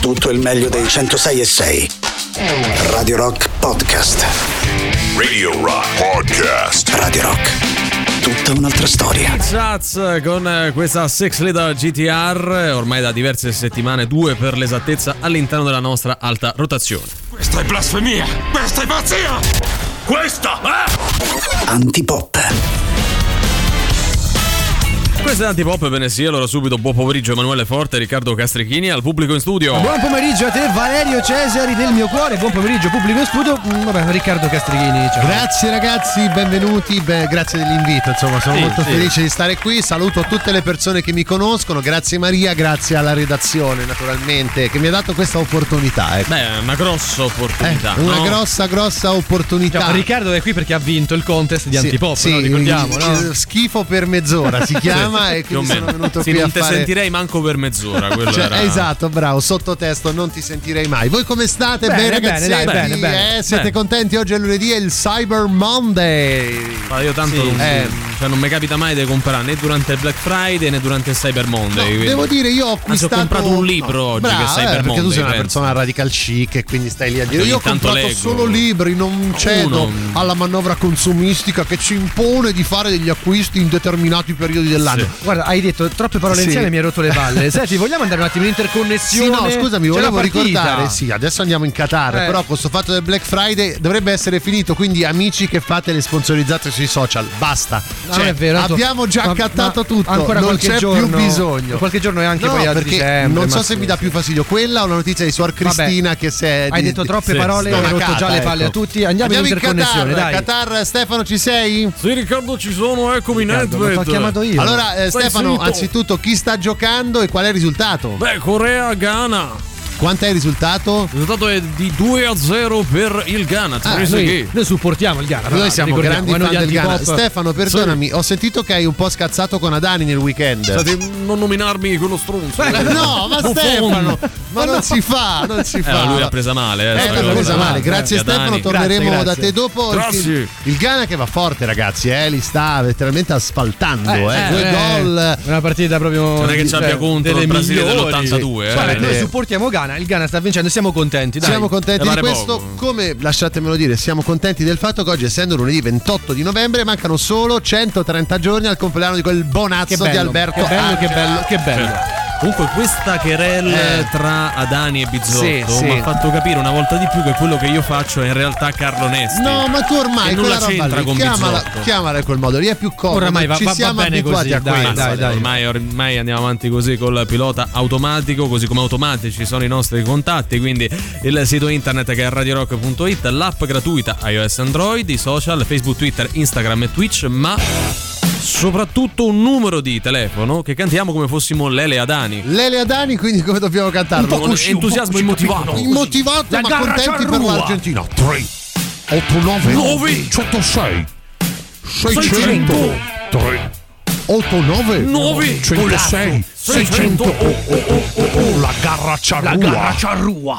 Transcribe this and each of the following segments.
tutto il meglio dei 106 e 6. Radio Rock Podcast. Radio Rock Podcast. Radio Rock. Tutta un'altra storia. Chats con eh, questa Six Leader GTR, ormai da diverse settimane, due per l'esattezza, all'interno della nostra alta rotazione. Questa è blasfemia! Questa è pazzia! Questa è... Antipop. Questo è Antipop, bene sì, allora subito buon pomeriggio Emanuele Forte, Riccardo Castrichini al pubblico in studio. Buon pomeriggio a te Valerio Cesari del mio cuore, buon pomeriggio pubblico in studio, mm, vabbè Riccardo Castrichini. Ciao. Grazie ragazzi, benvenuti, beh, grazie dell'invito, insomma sono Sì, molto sì. felice di stare qui, saluto tutte le persone che mi conoscono, grazie Maria, grazie alla redazione naturalmente che mi ha dato questa opportunità. ecco. Beh, una grossa Eh, opportunità. una no? grossa grossa opportunità. Ciao, Riccardo è qui perché ha vinto il contest di Sì, Antipop, sì, no? ricordiamo, no? eh, Schifo per mezz'ora si chiama e Più o quindi sono venuto Sì, qui a non te fare... sentirei manco per mezz'ora. Quello Cioè, era... Esatto, bravo, sottotesto, non ti sentirei mai. Voi come state? Bene, Bene, bene, ragazzi? dai, bene, bene. Eh, siete Bene. contenti? Oggi è lunedì, è il Cyber Monday. Ma io tanto Sì. non, Eh. cioè, non mi capita mai di comprare né durante il Black Friday né durante il Cyber Monday. quindi- Devo dire, io ho Anzi, ho acquistato. comprato un libro oggi Brava, che è Cyber eh, perché tu Monday, sei una penso. persona radical chic e quindi stai lì a dire. Io ho comprato leggo. solo libri, non cedo Uno. alla manovra consumistica che ci impone di fare degli acquisti in determinati periodi dell'anno. Sì. Guarda, hai detto troppe parole Sì. insieme e mi hai rotto le palle. Senti, vogliamo andare un attimo in Sì, interconnessione? no, scusami, C'è volevo ricordare. Sì, adesso andiamo in Qatar. Eh. Però questo fatto del Black Friday dovrebbe essere finito. Quindi, amici che fate le sponsorizzate sui social, basta. No, Cioè, vero, abbiamo già ma- accattato ma tutto. Ancora non c'è giorno, più bisogno. Qualche giorno è anche No, poi a perché dicembre. non so se mi sì. dà più fastidio quella o la notizia di Suor Cristina che si è. Hai di- detto troppe sì, parole e hai rotto già le palle ecco. a tutti. Andiamo, in interconnessione, Qatar, dai. Qatar, Stefano, ci sei? Sì, Riccardo, ci sono, eccomi Nedved. t'ho chiamato io. Allora, eh, Stefano, anzitutto, chi sta giocando e qual è il risultato? Beh, Corea-Ghana. Quanto è il risultato? Il risultato è di 2 a 0 per il Ghana. Ah, noi, noi supportiamo il Ghana. Noi l'altro, siamo grandi eh, fan del Ghana. Stefano, perdonami, ho sentito che hai un po' scazzato con Adani nel weekend. State, non nominarmi quello stronzo. Eh, no, ma. Stefano, ma non si fa, non si Eh, fa. lui ha presa male. Eh, Eh, l'ha presa male. Eh, Grazie Adani. Stefano, torneremo Grazie, da grazie. te dopo. Grazie. Il, il Ghana che va forte, ragazzi, eh, li sta letteralmente asfaltando. Eh, Eh, eh, Due eh, gol. Una partita proprio. Non è che ci abbia contro il Brasile migliori. dell'82, eh. Guarda, Eh, noi eh. supportiamo Ghana, il Ghana sta vincendo, siamo contenti. Dai. Siamo contenti di questo, poco. come lasciatemelo dire, siamo contenti del fatto che oggi, essendo lunedì 28 di novembre, mancano solo 130 giorni al compleanno di quel Che bonazzo bello, di Alberto che bello, che Angela. bello, che bello. Comunque questa querel Eh. tra Adani e Bizzotto Sì, sì. mi ha fatto capire una volta di più che quello che io faccio è in realtà Carlo Nesti. No, ma tu ormai nulla c'entra lì, con chiamala, Bizzotto. chiamala in quel modo lì, è più comodo. Oramai va- Ci va- va bene così, a dai, questo. dai, dai. Ormai, ormai andiamo avanti così col pilota automatico, così come automatici sono i nostri contatti, quindi il sito internet che è radiorock.it, l'app gratuita iOS Android, i social, Facebook, Twitter, Instagram e Twitch, ma soprattutto un numero di telefono che cantiamo come fossimo Lele Adani. Lele Adani, quindi come dobbiamo cantarlo? Con entusiasmo immotivato. Immotivato La ma garra contenti per l'Argentina. 3 8 9 Nove. 106 600. 3 8 9 Nove. 106 600 oh, oh, oh, oh, oh, la garra ciarrua. ciarrua.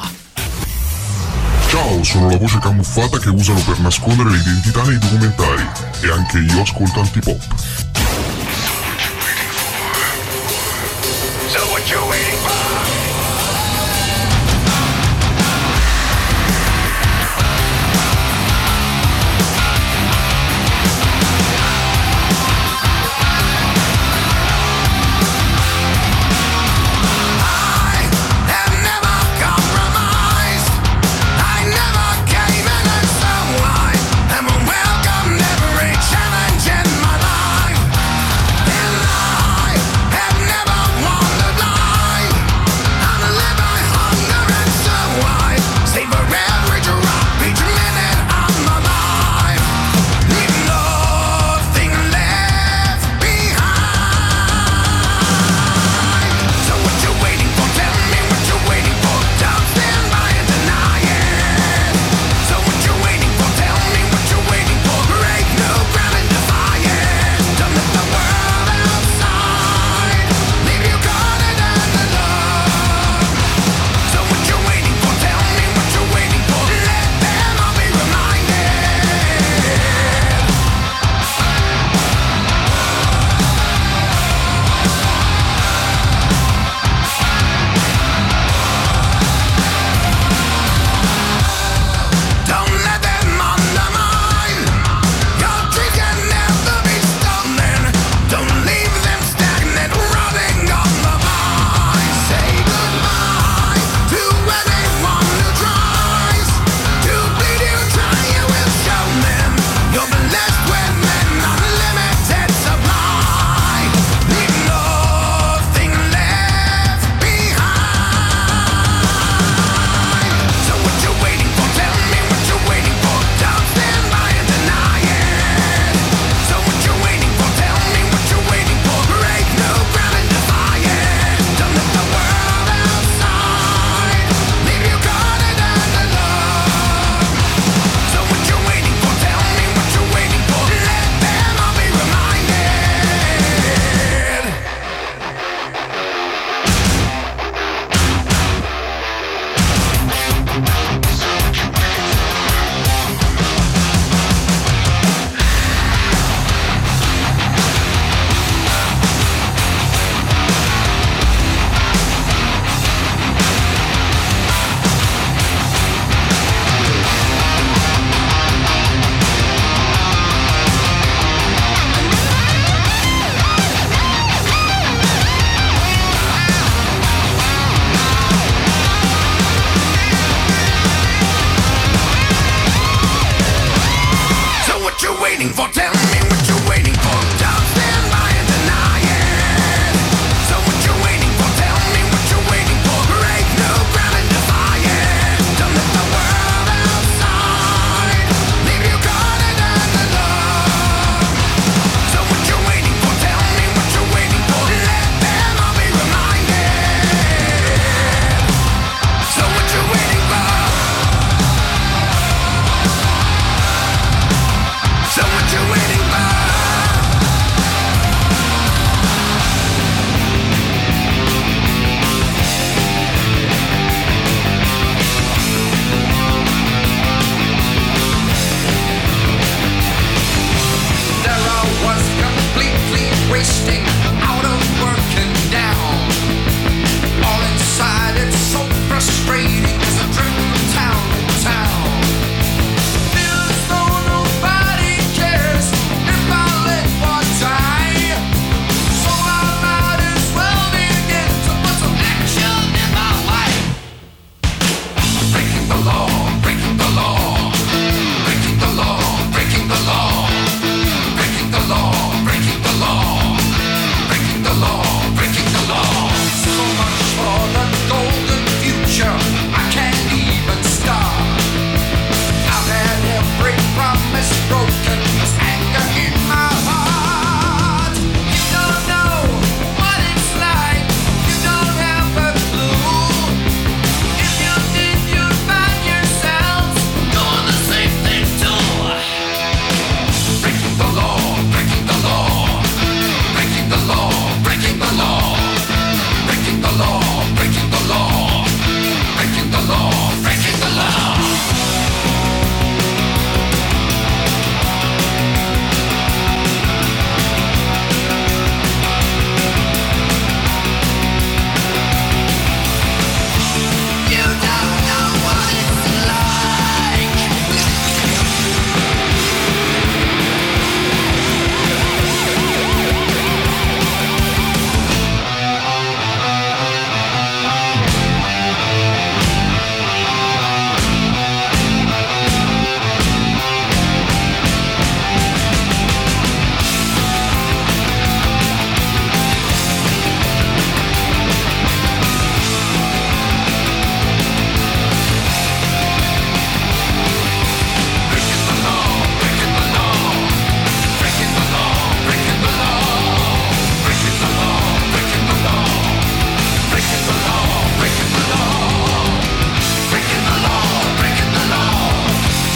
Ciao, sono la voce camuffata che usano per nascondere l'identità nei documentari. E anche io ascolto antipop.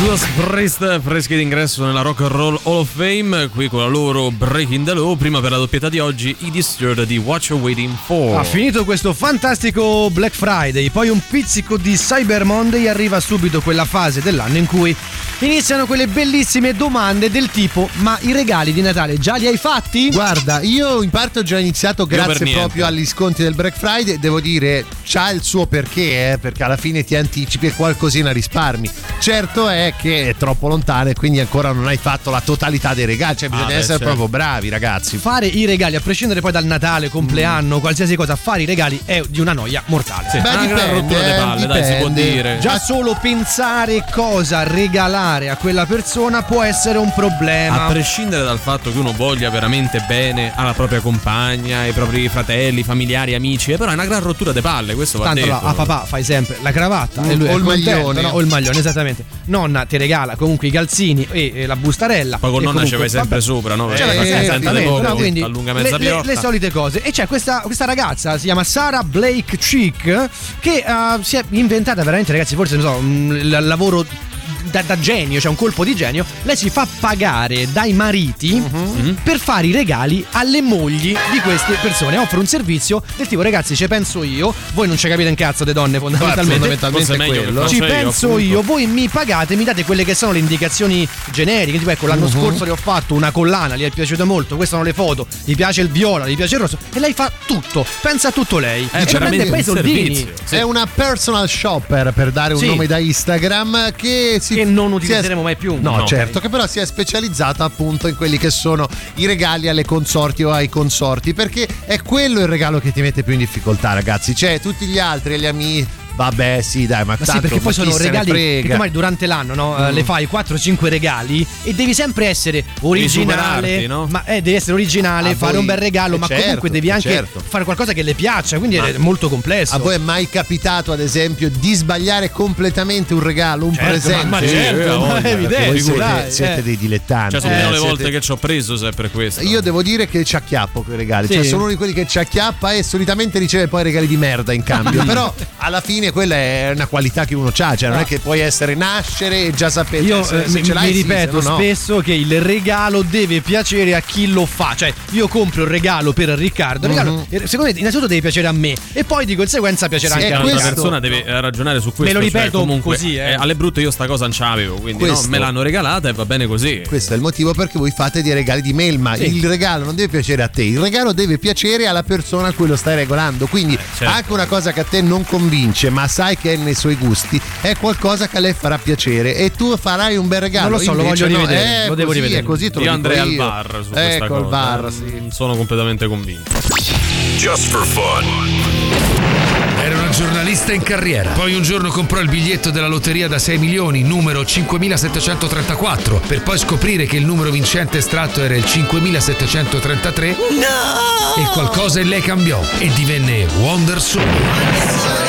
Judas Priest freschi d'ingresso nella Rock and Roll Hall of Fame, qui con la loro Breaking the Law, prima per la doppietà di oggi i Disturbed di What You're Waiting For. Ha finito questo fantastico Black Friday, poi un pizzico di Cyber Monday arriva subito quella fase dell'anno in cui iniziano quelle bellissime domande del tipo ma i regali di Natale già li hai fatti? Guarda, io in parte ho già iniziato grazie proprio agli sconti del Black Friday. Devo dire, c'ha il suo perché, eh, perché alla fine ti anticipi e qualcosina risparmi. Certo è che è troppo lontano e quindi ancora non hai fatto la totalità dei regali. Cioè, bisogna beh, essere certo. proprio bravi, ragazzi. Fare i regali, a prescindere poi dal Natale, Mm. compleanno, qualsiasi cosa, fare i regali è di una noia mortale. Sì, Beh, una gran dipende, rottura di palle, dai, si può dipende. dire. Già solo pensare cosa regalare a quella persona può essere un problema. A prescindere dal fatto che uno voglia veramente bene alla propria compagna, ai propri fratelli, familiari, amici, eh, però è una gran rottura di palle, questo va Tanto detto. là, a papà fai sempre la cravatta Mm, e lui o il contento, maglione. no? o il maglione, esattamente. Nonna ti regala comunque i calzini e, e la bustarella. Poi con nonna ci vai sempre vabbè. sopra, no? Cioè, Eh, eh, esattamente, poco, no? Quindi allunga le, mezza le- piotta. le solite cose. E c'è questa, questa ragazza, si chiama Sara Blake Chick, che eh, si è inventata veramente, ragazzi, forse non so, un l- lavoro. Da, da genio, cioè un colpo di genio, lei si fa pagare dai mariti Mhm. per fare i regali alle mogli di queste persone. Offre un servizio del tipo, ragazzi, ci penso io, voi non ci capite un cazzo, le donne fondamentalmente. fondamentalmente Forse è meglio quello. che Ci penso appunto. io, voi mi pagate, mi date quelle che sono le indicazioni generiche. Tipo, ecco, l'anno scorso le ho fatto una collana, gli è piaciuta molto. Queste sono le foto, gli piace il viola, gli piace il rosso. E lei fa tutto, pensa a tutto lei. È e prende veramente poi soldini. Sì. È una personal shopper per dare un Sì. nome da Instagram che, si, Che non è- utilizzeremo mai più. No, No. certo, che però si è specializzata appunto in quelli che sono i regali alle consorti o ai consorti, perché è quello il regalo che ti mette più in difficoltà, ragazzi. Cioè, tutti gli altri, gli amici. Vabbè, sì, dai, ma, Ma sì, tanto, perché poi ma sono se regali che. Mm. magari durante l'anno no? Eh, le fai 4-5 regali e devi sempre essere originale. no? Ma eh, devi essere originale, A fare voi- un bel regalo, eh, ma certo, comunque devi anche certo. fare qualcosa che le piaccia, quindi è molto complesso. A voi è mai capitato, ad esempio, di sbagliare completamente un regalo, un Certo, presente? ma- ma Sì, certo, eh, ma è evidente, voi siete, dai, siete eh. dei dilettanti. Cioè, sono Eh, le siete- volte che ci ho preso sempre questo. Io devo dire che ci acchiappo quei regali. Sì. Cioè, sono uno di quelli che ci acchiappa e solitamente riceve poi regali di merda in cambio. Però alla fine quella è una qualità che uno ha. Cioè, non è che puoi essere nascere e già sapere. Io se, eh, se mi, ce l'hai, mi sì, ripeto se no no. spesso che il regalo deve piacere a chi lo fa. Cioè, io compro il regalo per Riccardo. Regalo, eh, secondo me, innanzitutto deve piacere a me, e poi di conseguenza piacerà Sì, anche a L'altra questo- persona deve eh, ragionare su questo. Me lo cioè, ripeto comunque, così, eh. alle brutte io sta cosa non ce l'avevo, quindi no, me l'hanno regalata e va bene così. Questo è il motivo perché voi fate dei regali di melma. Sì. Il regalo non deve piacere a te, il regalo deve piacere alla persona a cui lo stai regalando. Quindi certo. anche una cosa che a te non convince, ma sai che è nei suoi gusti, è qualcosa che a lei farà piacere e tu farai un bel regalo. Non lo so, lo Invece voglio no, rivedere, è lo devo così, rivedere. È così, te lo Io andrei al bar su questa ecco, cosa. il bar, eh, sì. Sono completamente convinto. Just for fun. Era una giornalista in carriera. Poi un giorno comprò il biglietto della lotteria da 6 milioni, numero 5734, per poi scoprire che il numero vincente estratto era il 5733. No! E qualcosa in lei cambiò e divenne Wonder Soul.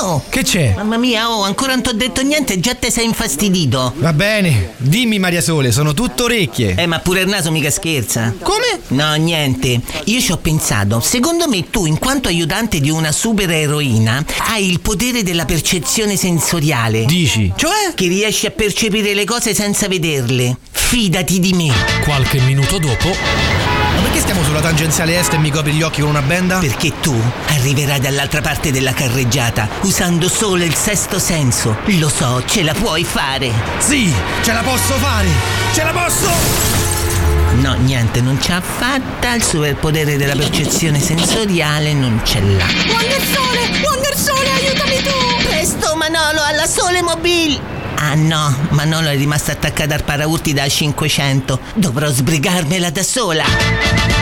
Mannello! Che c'è? Mamma mia, oh, ancora non ti ho detto niente, già te sei infastidito. Va bene, dimmi Maria Sole, sono tutto orecchie. Eh, ma pure il naso mica scherza. Come? No, niente. Io ci ho pensato. Secondo me tu, in quanto aiutante di una supereroina, hai il potere della percezione sensoriale. Dici? Cioè? Che riesci a percepire le cose senza vederle. Fidati di me. Qualche minuto dopo, perché stiamo sulla tangenziale est e mi copri gli occhi con una benda? Perché tu arriverai dall'altra parte della carreggiata usando solo il sesto senso. Lo so, ce la puoi fare. Sì, ce la posso fare! Ce la posso! No, niente, non ce l'ha fatta. Il superpotere della percezione sensoriale non ce l'ha. Wonder Sole! Wonder Sole, aiutami tu! Presto, Manolo, alla Sole Mobile! Ah no, Manolo è rimasta attaccata al paraurti da 500. Dovrò sbrigarmela da sola.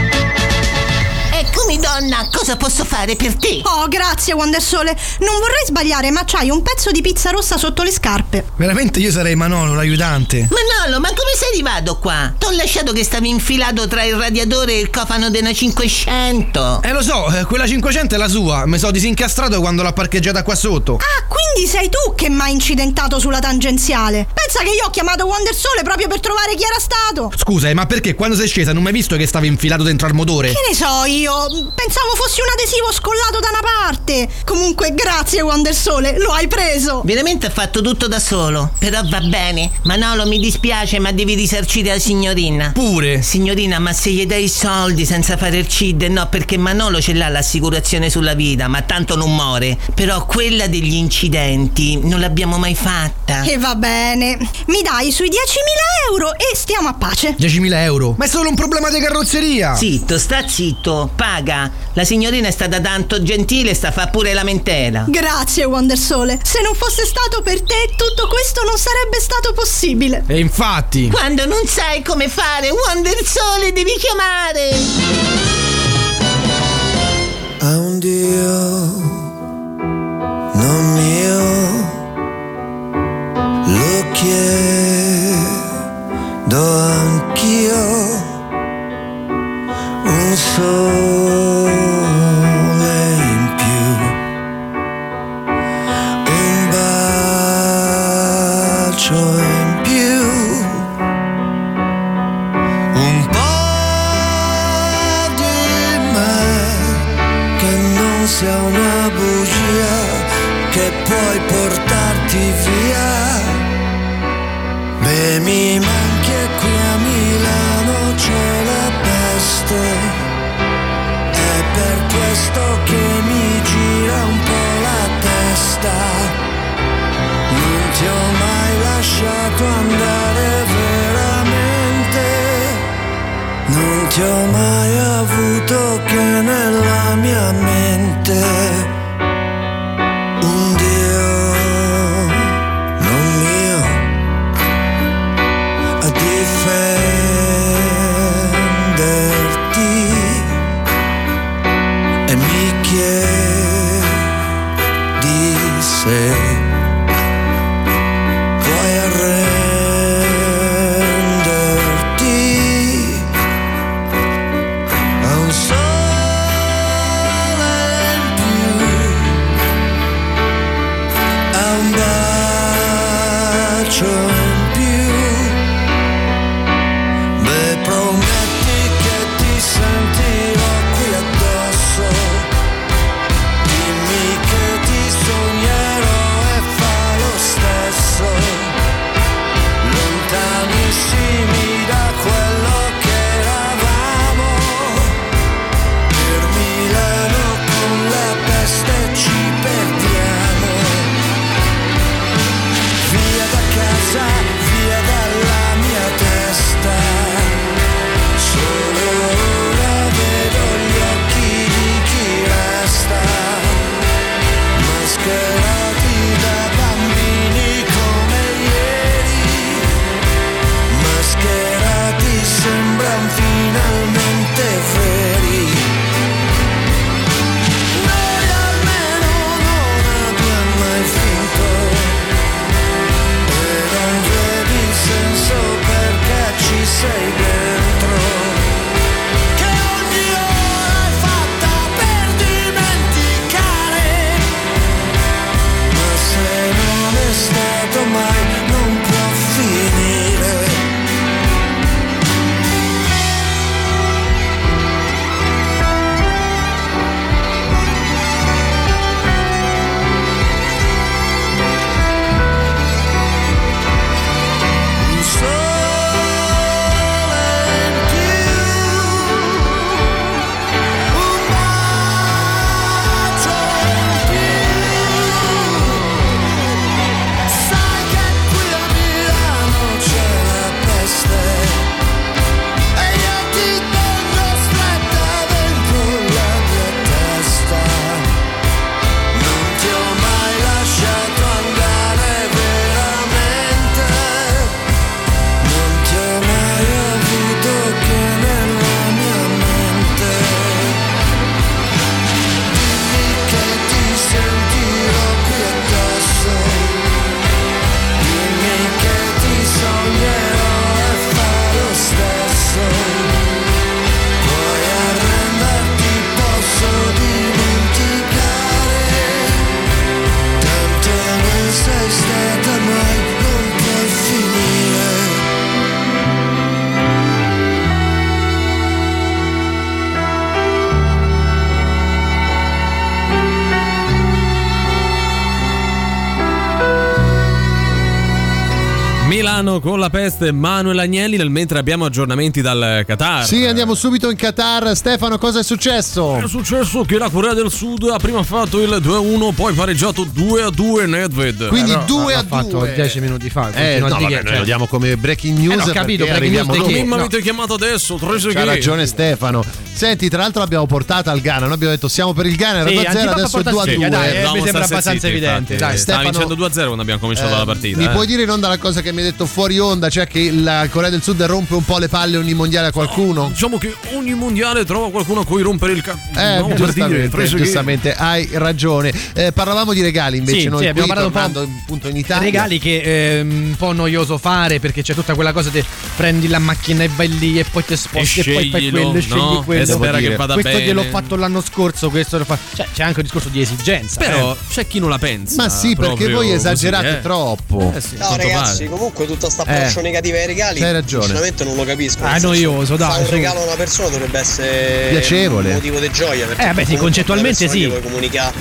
Eccomi, donna, cosa posso fare per te? Oh, grazie, Wonder Sole. Non vorrei sbagliare, ma c'hai un pezzo di pizza rossa sotto le scarpe. Veramente io sarei Manolo, l'aiutante. Manolo, ma come sei arrivato qua? T'ho lasciato che stavi infilato tra il radiatore e il cofano della 500. Eh lo so, eh, quella 500 è la sua. Mi sono disincastrato quando l'ha parcheggiata qua sotto. Ah, quindi sei tu che mi hai incidentato sulla tangenziale. Pensa che io ho chiamato Wonder Sole proprio per trovare chi era stato. Scusa, eh, ma perché quando sei scesa non mi hai visto che stavi infilato dentro al motore? Che ne so io? Pensavo fossi un adesivo scollato da una parte. Comunque, grazie Wonder Sole, lo hai preso. Veramente ha fatto tutto da solo. Però va bene. Manolo, mi dispiace, ma devi risarcire la signorina. Pure. Signorina, ma se gli dai i soldi senza fare il CID, no, perché Manolo ce l'ha l'assicurazione sulla vita, ma tanto non muore. Però quella degli incidenti non l'abbiamo mai fatta. E va bene. Mi dai sui 10.000 euro e stiamo a pace. 10.000 euro? Ma è solo un problema di carrozzeria. Zitto, sta zitto, paga. La signorina è stata tanto gentile, sta a fa pure lamentela. Grazie Wonder Sole. Se non fosse stato per te, tutto questo non sarebbe stato possibile. E infatti. Quando non sai come fare, Wonder Sole devi chiamare. a un Dio non mio lo chiedo anch'io un sole sia una bugia che puoi portarti via. Beh, mi manchi e qui a Milano c'è la peste. È per questo che mi gira un po' la testa. Non ti ho mai lasciato andare veramente. Non ti ho mai avuto che nella mia mente un Milano con la peste Manuel Agnelli, nel mentre abbiamo aggiornamenti dal Qatar. Sì, andiamo subito in Qatar. Stefano, cosa è successo? È successo che la Corea del Sud ha prima fatto il 2-1, poi pareggiato 2-2 Nedved. Quindi Però 2 a l'ha fatto 2. 10 minuti fa. Eh, no, vabbè, che- noi lo diamo come breaking news. Eh, ho capito, breaking news di chi? Mi no. avete chiamato adesso, secondi. ragione Stefano. Senti, tra l'altro l'abbiamo portata al Ghana. Noi abbiamo detto siamo per il Ghana, era Sì, 2-0, Antipapa adesso è porta 2 a sfiga, 2. dai, eh, mi sembra abbastanza evidente. infatti. Dai, Stava Stefano- vincendo 2-0 quando abbiamo cominciato la partita. Mi eh. puoi dire non dalla cosa che mi hai detto fuori onda, cioè che la Corea del Sud rompe un po' le palle ogni mondiale a qualcuno? Diciamo che ogni mondiale trova qualcuno a cui rompere il cazzo. Eh, giustamente, giustamente, hai ragione. Eh, parlavamo di regali invece Sì, noi sì, qui, abbiamo parlato un po' in Italia. regali che è un po' noioso fare perché c'è tutta quella cosa di prendi la macchina e vai lì e poi ti sposti e, poi fai quello e scegli no? quello E spera dire, che vada questo bene. gliel'ho fatto l'anno scorso questo lo fa cioè c'è anche un discorso di esigenza Però eh. c'è chi non la pensa. Ma sì, perché voi esagerate così, eh. troppo. Eh sì, No ragazzi, pare. comunque tutta sta approccio Eh, negativa ai regali, c'hai ragione. sinceramente non lo capisco. Ah, è noioso, dai, Fare un su. regalo a una persona dovrebbe essere Piacevole. un motivo di gioia. Eh, beh, sì, concettualmente sì. Puoi comunicare.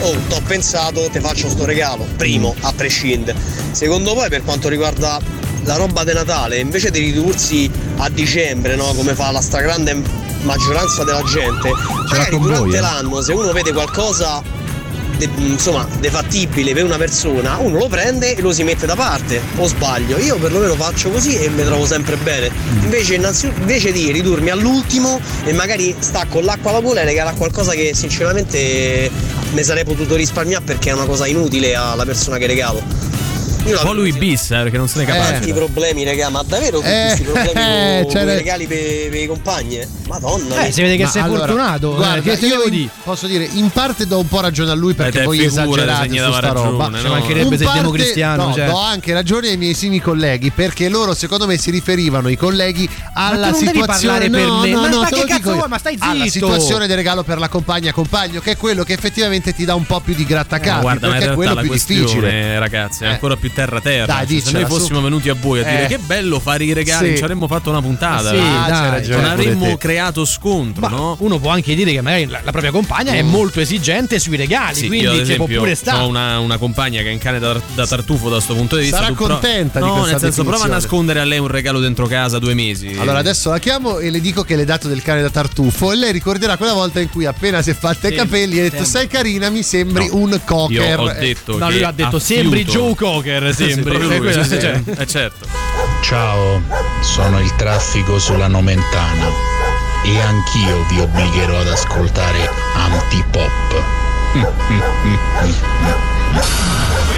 Oh, t'ho pensato, ti faccio sto regalo. Primo, a prescindere. Secondo poi, per quanto riguarda la roba di Natale, invece di ridursi a dicembre, no? Come fa la stragrande maggioranza della gente, magari con durante voi, eh. l'anno, se uno vede qualcosa de- insomma, de fattibile per una persona, uno lo prende e lo si mette da parte. O sbaglio? Io perlomeno faccio così e mi trovo sempre bene. Invece, innanzitutto, invece di ridurmi all'ultimo e magari stacco l'acqua alla gola e regalare qualcosa che sinceramente mi sarei potuto risparmiare perché è una cosa inutile alla persona che regalo. Io la Un po' lui bis, eh, perché non se ne capace. problemi, raga, ma davvero tutti Eh, questi problemi eh, con, le- i regali per, per i compagni? Madonna. Eh, si vede che Ma sei allora, fortunato eh, Guarda, che te io dire posso dire, in parte do un po' ragione a lui perché Eh, figura, esagerate su sta roba. ragione, no? mancherebbe se il parte- democristiano no, cioè. do anche ragione ai miei simili colleghi perché loro secondo me si riferivano i colleghi alla situazione no, no, ma- no, ma che cazzo vuoi? Ma stai alla zitto. situazione del regalo per la compagna compagno che è quello che effettivamente ti dà un po' più di grattacapi Guarda, perché è realtà quello la più difficile questione, ragazzi, è Eh. ancora più terra terra. Dai, Cioè, se noi su. fossimo venuti a voi a dire Eh. che bello fare i regali, Sì. ci avremmo fatto una puntata. Sì, eh. dai, ragione non pure avremmo te. creato scontro, Ma no? uno può anche dire che magari la, la propria compagna è molto esigente sui regali, Sì, quindi ci può pure ho stare. una, una compagna che è in cane da, da tartufo da questo punto di vista. Sarà tu pro- contenta di no, questa nel senso, prova a nascondere a lei un regalo dentro casa due mesi. Allora adesso la chiamo e le dico che le dato del cane da tartufo e lei ricorderà quella volta in cui appena si è fatta i capelli ha detto sei carina mi sembri No, un cocker Io ho Eh, detto No, che lui ha detto sembri Joe Cocker, Sì, sembri. Eh, lui, sì, sì, cioè. eh, certo. Ciao, sono il traffico sulla Nomentana e anch'io vi obbligherò ad ascoltare Antipop.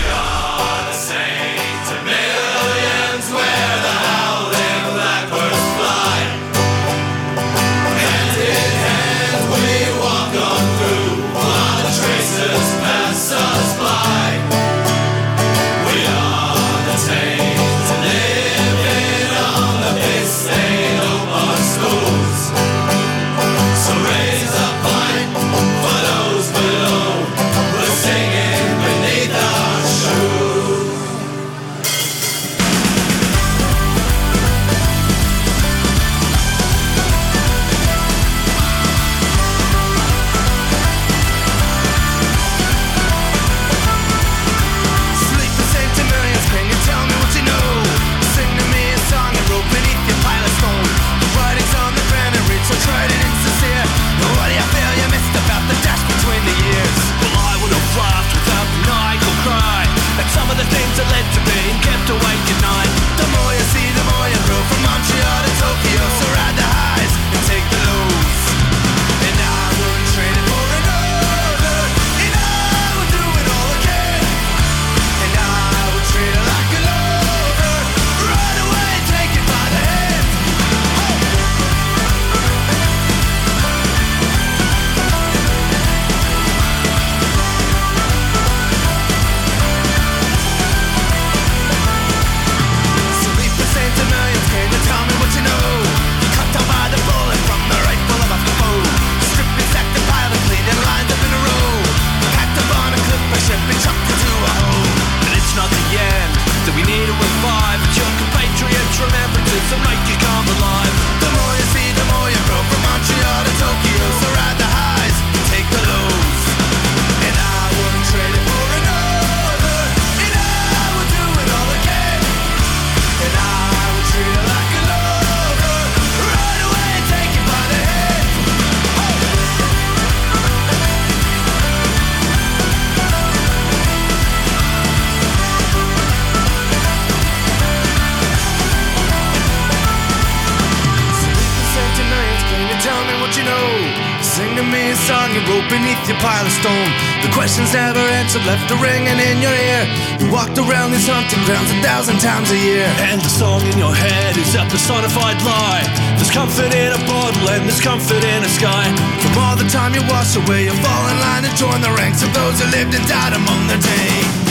your pile of stone. The questions never answered left a ringing in your ear. You walked around these hunting grounds a thousand times a year. And the song in your head is a personified lie. There's comfort in a bottle and there's comfort in a sky. From all the time you wash away, you fall in line and join the ranks of those who lived and died among their day.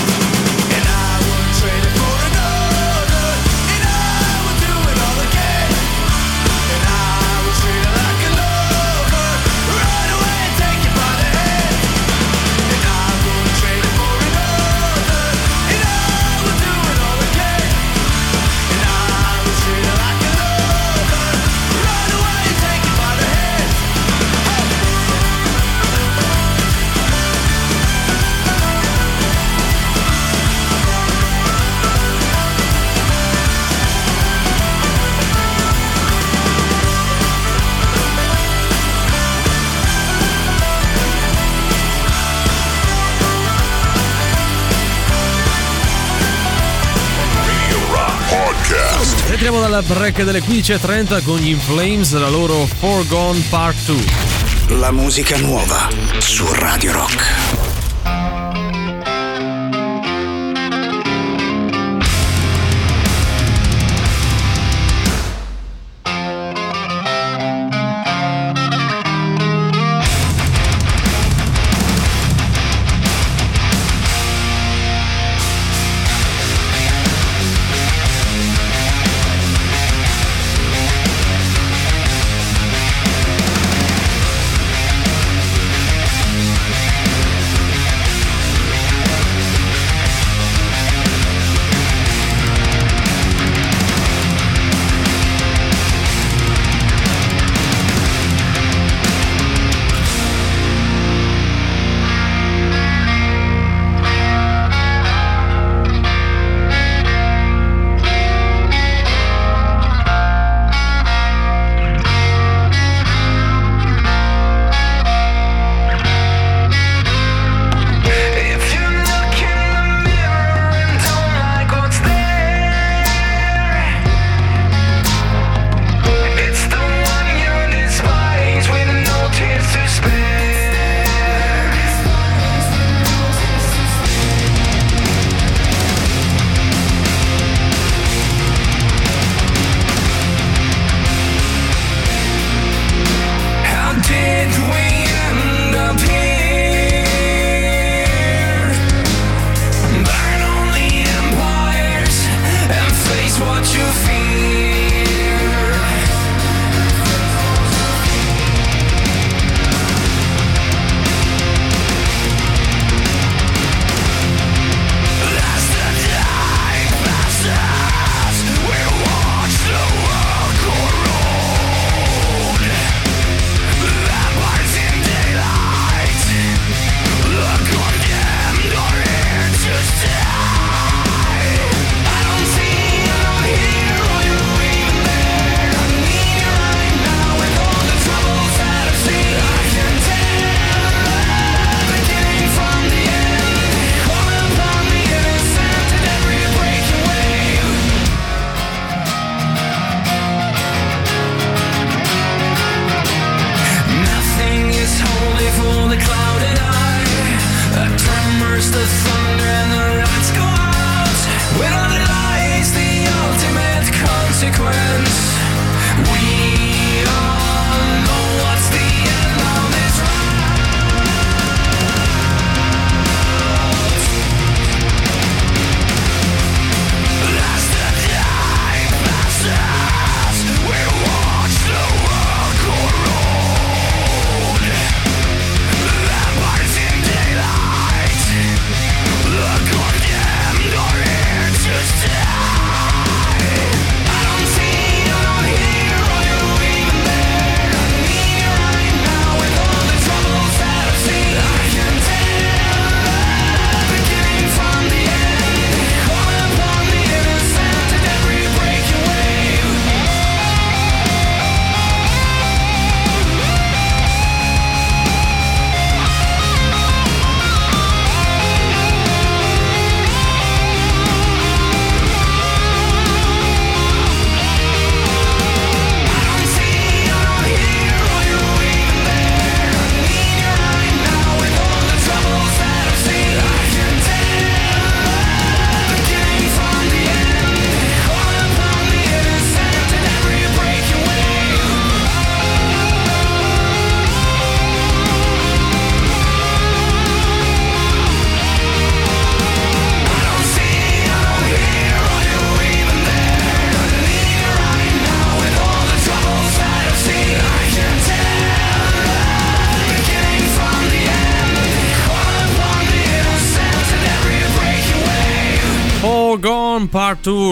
Entriamo dalla break delle 15.30 con gli Inflames, la loro Foregone Part 2. La musica nuova su Radio Rock.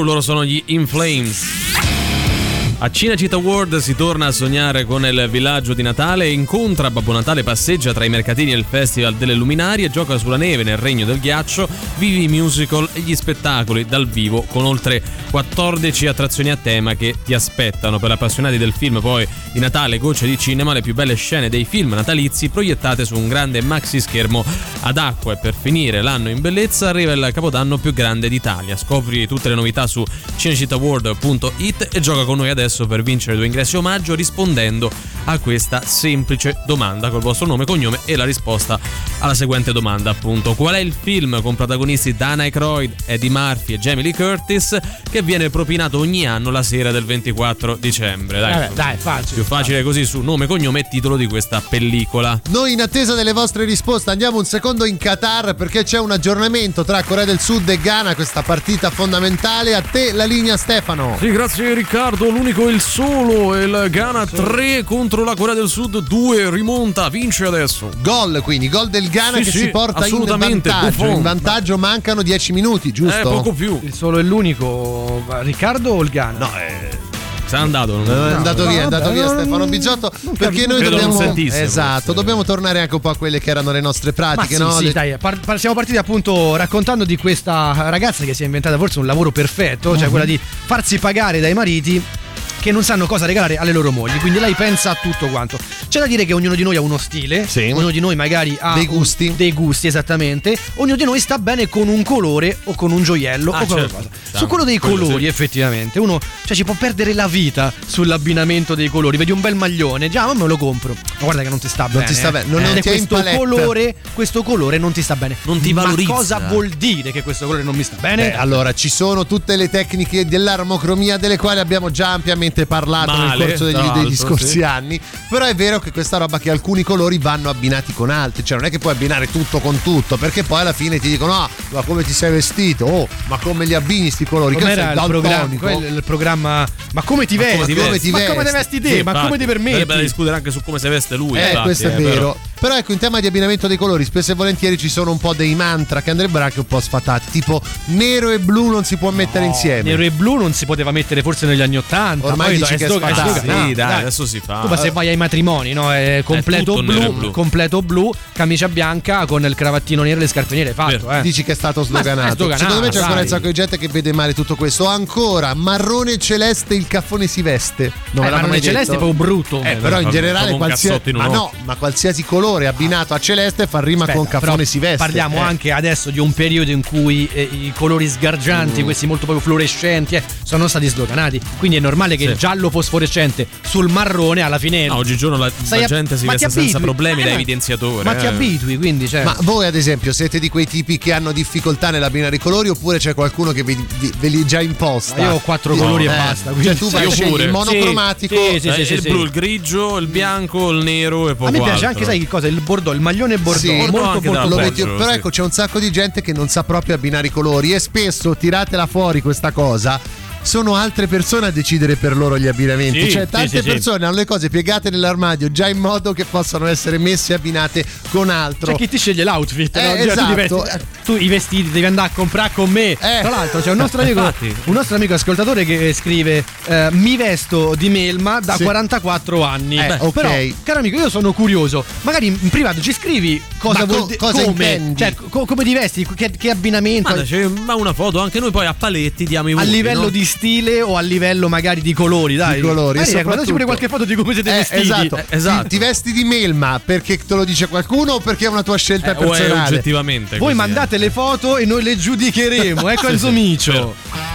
Loro sono gli In Flames. A Cinecittà World si torna a sognare con il villaggio di Natale, incontra Babbo Natale, passeggia tra i mercatini e il Festival delle Luminarie, gioca sulla neve nel Regno del Ghiaccio, vivi i musical e gli spettacoli dal vivo con oltre 14 attrazioni a tema che ti aspettano. Per appassionati del film poi di Natale, gocce di cinema, le più belle scene dei film natalizi proiettate su un grande maxi schermo ad acqua e per finire l'anno in bellezza arriva il capodanno più grande d'Italia. Scopri tutte le novità su cinecittàworld.it e gioca con noi adesso per vincere due ingressi omaggio rispondendo a questa semplice domanda col vostro nome, cognome e la risposta alla seguente domanda appunto. Qual è il film con protagonisti Dan Aykroyd, Eddie Murphy e Jamie Lee Curtis che viene propinato ogni anno la sera del 24 dicembre? Dai, Vabbè, dai, facile. più facile così su nome, cognome e titolo di questa pellicola. Noi in attesa delle vostre risposte andiamo un secondo in Qatar perché c'è un aggiornamento tra Corea del Sud e Ghana, questa partita fondamentale. A te la linea Stefano. Sì, grazie Riccardo. L'unico è il solo. Il Ghana 3 contro la Corea del Sud 2. Rimonta, vince adesso. Gol quindi, gol del Ghana Sì, che sì, si porta in assolutamente, vantaggio. In vantaggio mancano 10 minuti, giusto? Eh, poco più. Il solo è l'unico. Riccardo o il Ghana? No, eh. Se n'è andato. non- Eh, È andato no, via, è andato via Stefano Bigiotto perché noi dobbiamo esatto, dobbiamo tornare anche un po' a quelle che erano le nostre pratiche, sì, no? sì, Le- dai, par- par- siamo partiti appunto raccontando di questa ragazza che si è inventata forse un lavoro perfetto, cioè quella di farsi pagare dai mariti che non sanno cosa regalare alle loro mogli, quindi lei pensa a tutto quanto. C'è da dire che ognuno di noi ha uno stile, Sì. ognuno di noi magari ha Dei un- gusti. dei gusti esattamente, ognuno di noi sta bene con un colore o con un gioiello Ah, o con certo. qualcosa. Sì, Su quello dei quello colori sì. effettivamente, uno cioè, ci può perdere la vita sull'abbinamento dei colori, vedi un bel maglione, già ma me lo compro, ma guarda che non ti sta Non bene. ti sta eh. bene, non- non Eh, ti è in questo colore, questo colore non ti sta bene. Non ti Ma valorizza. cosa vuol dire che questo colore non mi sta bene? Beh, allora, ci sono tutte le tecniche dell'armocromia delle quali abbiamo già ampiamente parlato nel Male, corso degli, degli scorsi sì. anni. Però è vero che questa roba che alcuni colori vanno abbinati con altri, cioè non è che puoi abbinare tutto con tutto, perché poi alla fine ti dicono: Ah, ma come ti sei vestito? Oh, ma come li abbini sti colori? Che Com'era sei il programma, quel- il programma Ma come ti vesti? come ti vesti? Ma come ti vesti te? ma come ti permetti? Sarebbe da discutere anche su come si veste lui. Eh, infatti, questo è eh, vero. però. Però. ecco, in tema di abbinamento dei colori, spesso e volentieri ci sono un po' dei mantra che andrebbero anche un po' sfatati. Tipo nero e blu non si può mettere insieme. Nero e blu non si poteva mettere forse negli anni Ottanta. Ormai dici è che è sloganato, Sì, dai, adesso si fa. Tu ma se vai ai matrimoni, no? È completo e blu, blu. completo blu, camicia bianca con il cravattino nero e le scarpe nere fatto, eh. Dici che è stato Ma è Secondo me c'è ancora dai. un sacco di gente che vede male tutto questo. Ancora, marrone e celeste, il caffone si veste. Non Eh, marrone e celeste è proprio brutto. Eh, Eh, però in generale qualsiasi, in un ma no, ma qualsiasi colore abbinato a celeste fa rima Aspetta, con caffone si veste. Parliamo Eh. anche adesso di un periodo in cui eh, i colori sgargianti, Mm. questi molto proprio fluorescenti, eh, sono stati sloganati. Quindi è normale che Sì. il giallo fosforescente sul marrone alla fine. No, oggigiorno la, la a- gente si ti veste senza problemi Eh, da ma- evidenziatore. Ma ti eh. abitui, quindi cioè. Ma voi, ad esempio, siete di quei tipi che hanno difficoltà nell'abbinare i colori oppure c'è qualcuno che vi- vi- ve li già imposta? Ma io ho quattro Io- colori e eh, basta, Cioè, quindi tu sì. vai pure. il monocromatico. Sì, sì, Eh, sì, il sì. blu, il grigio, il bianco, il nero e poco A me piace altro. anche, sai che cosa? Il bordeaux, il maglione bordeaux. Sì, molto, molto bello. però sì. ecco c'è un sacco di gente che non sa proprio abbinare i colori e spesso tiratela fuori questa cosa sono altre persone a decidere per loro gli abbinamenti Sì, cioè tante sì, sì. persone hanno le cose piegate nell'armadio già in modo che possano essere messe e abbinate con altro C'è chi ti sceglie l'outfit, Eh, no? Cioè, tu, esatto. vesti- tu i vestiti devi andare a comprare con me. Eh. Tra l'altro, c'è un nostro amico, un nostro amico ascoltatore che scrive: eh, Mi vesto di melma da Sì. 44 anni. Eh, ok. Però, caro amico, io sono curioso. Magari in privato ci scrivi cosa Ma vuol co- dire. cosa come, intendi? cioè, co- come ti vesti, che, che abbinamento. Mandaci ma una foto, anche noi poi a paletti diamo i a voti, livello no? di stile o a livello magari di colori, dai. di colori Magari, e ecco, mandaci pure qualche foto di come siete Eh, vestiti. esatto. Eh, esatto. Ti, ti vesti di melma perché te lo dice qualcuno o perché è una tua scelta Eh, o è personale oggettivamente Voi così, eh. mandate le foto e noi le giudicheremo, ecco Enzo Micio. I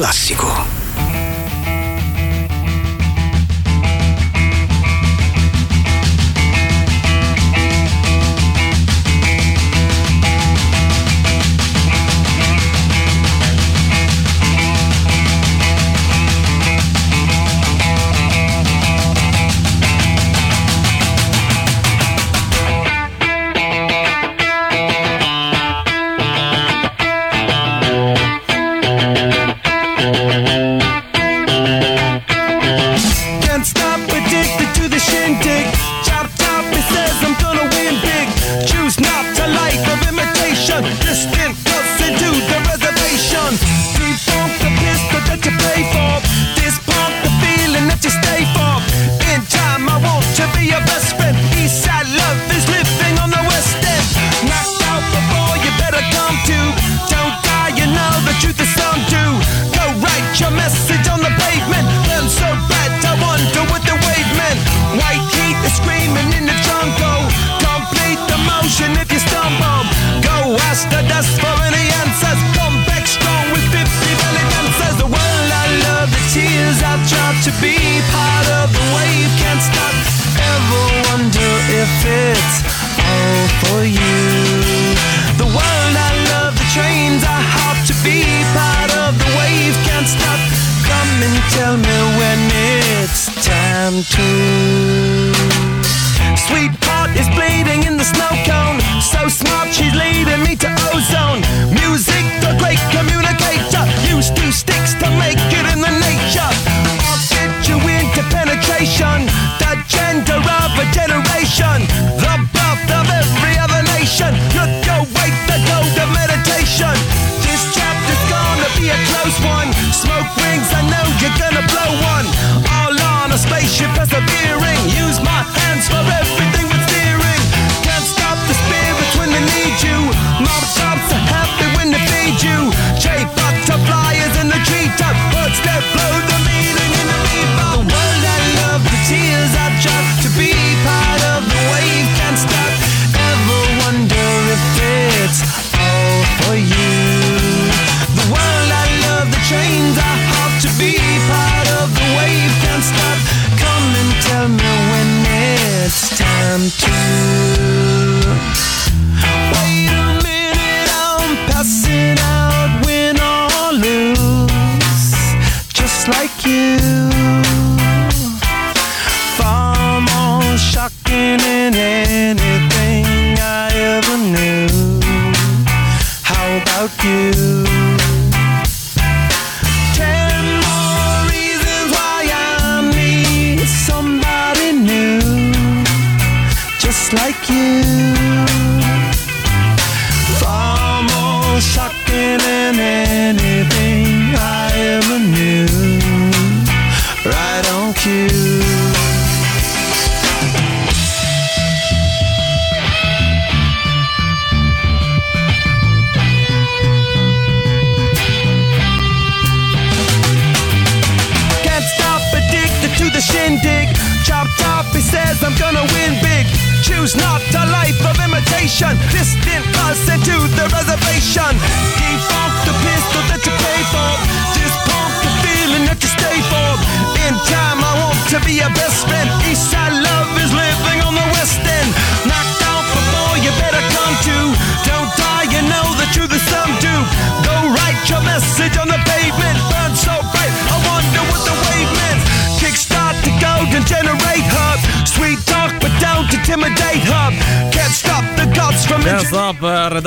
classico.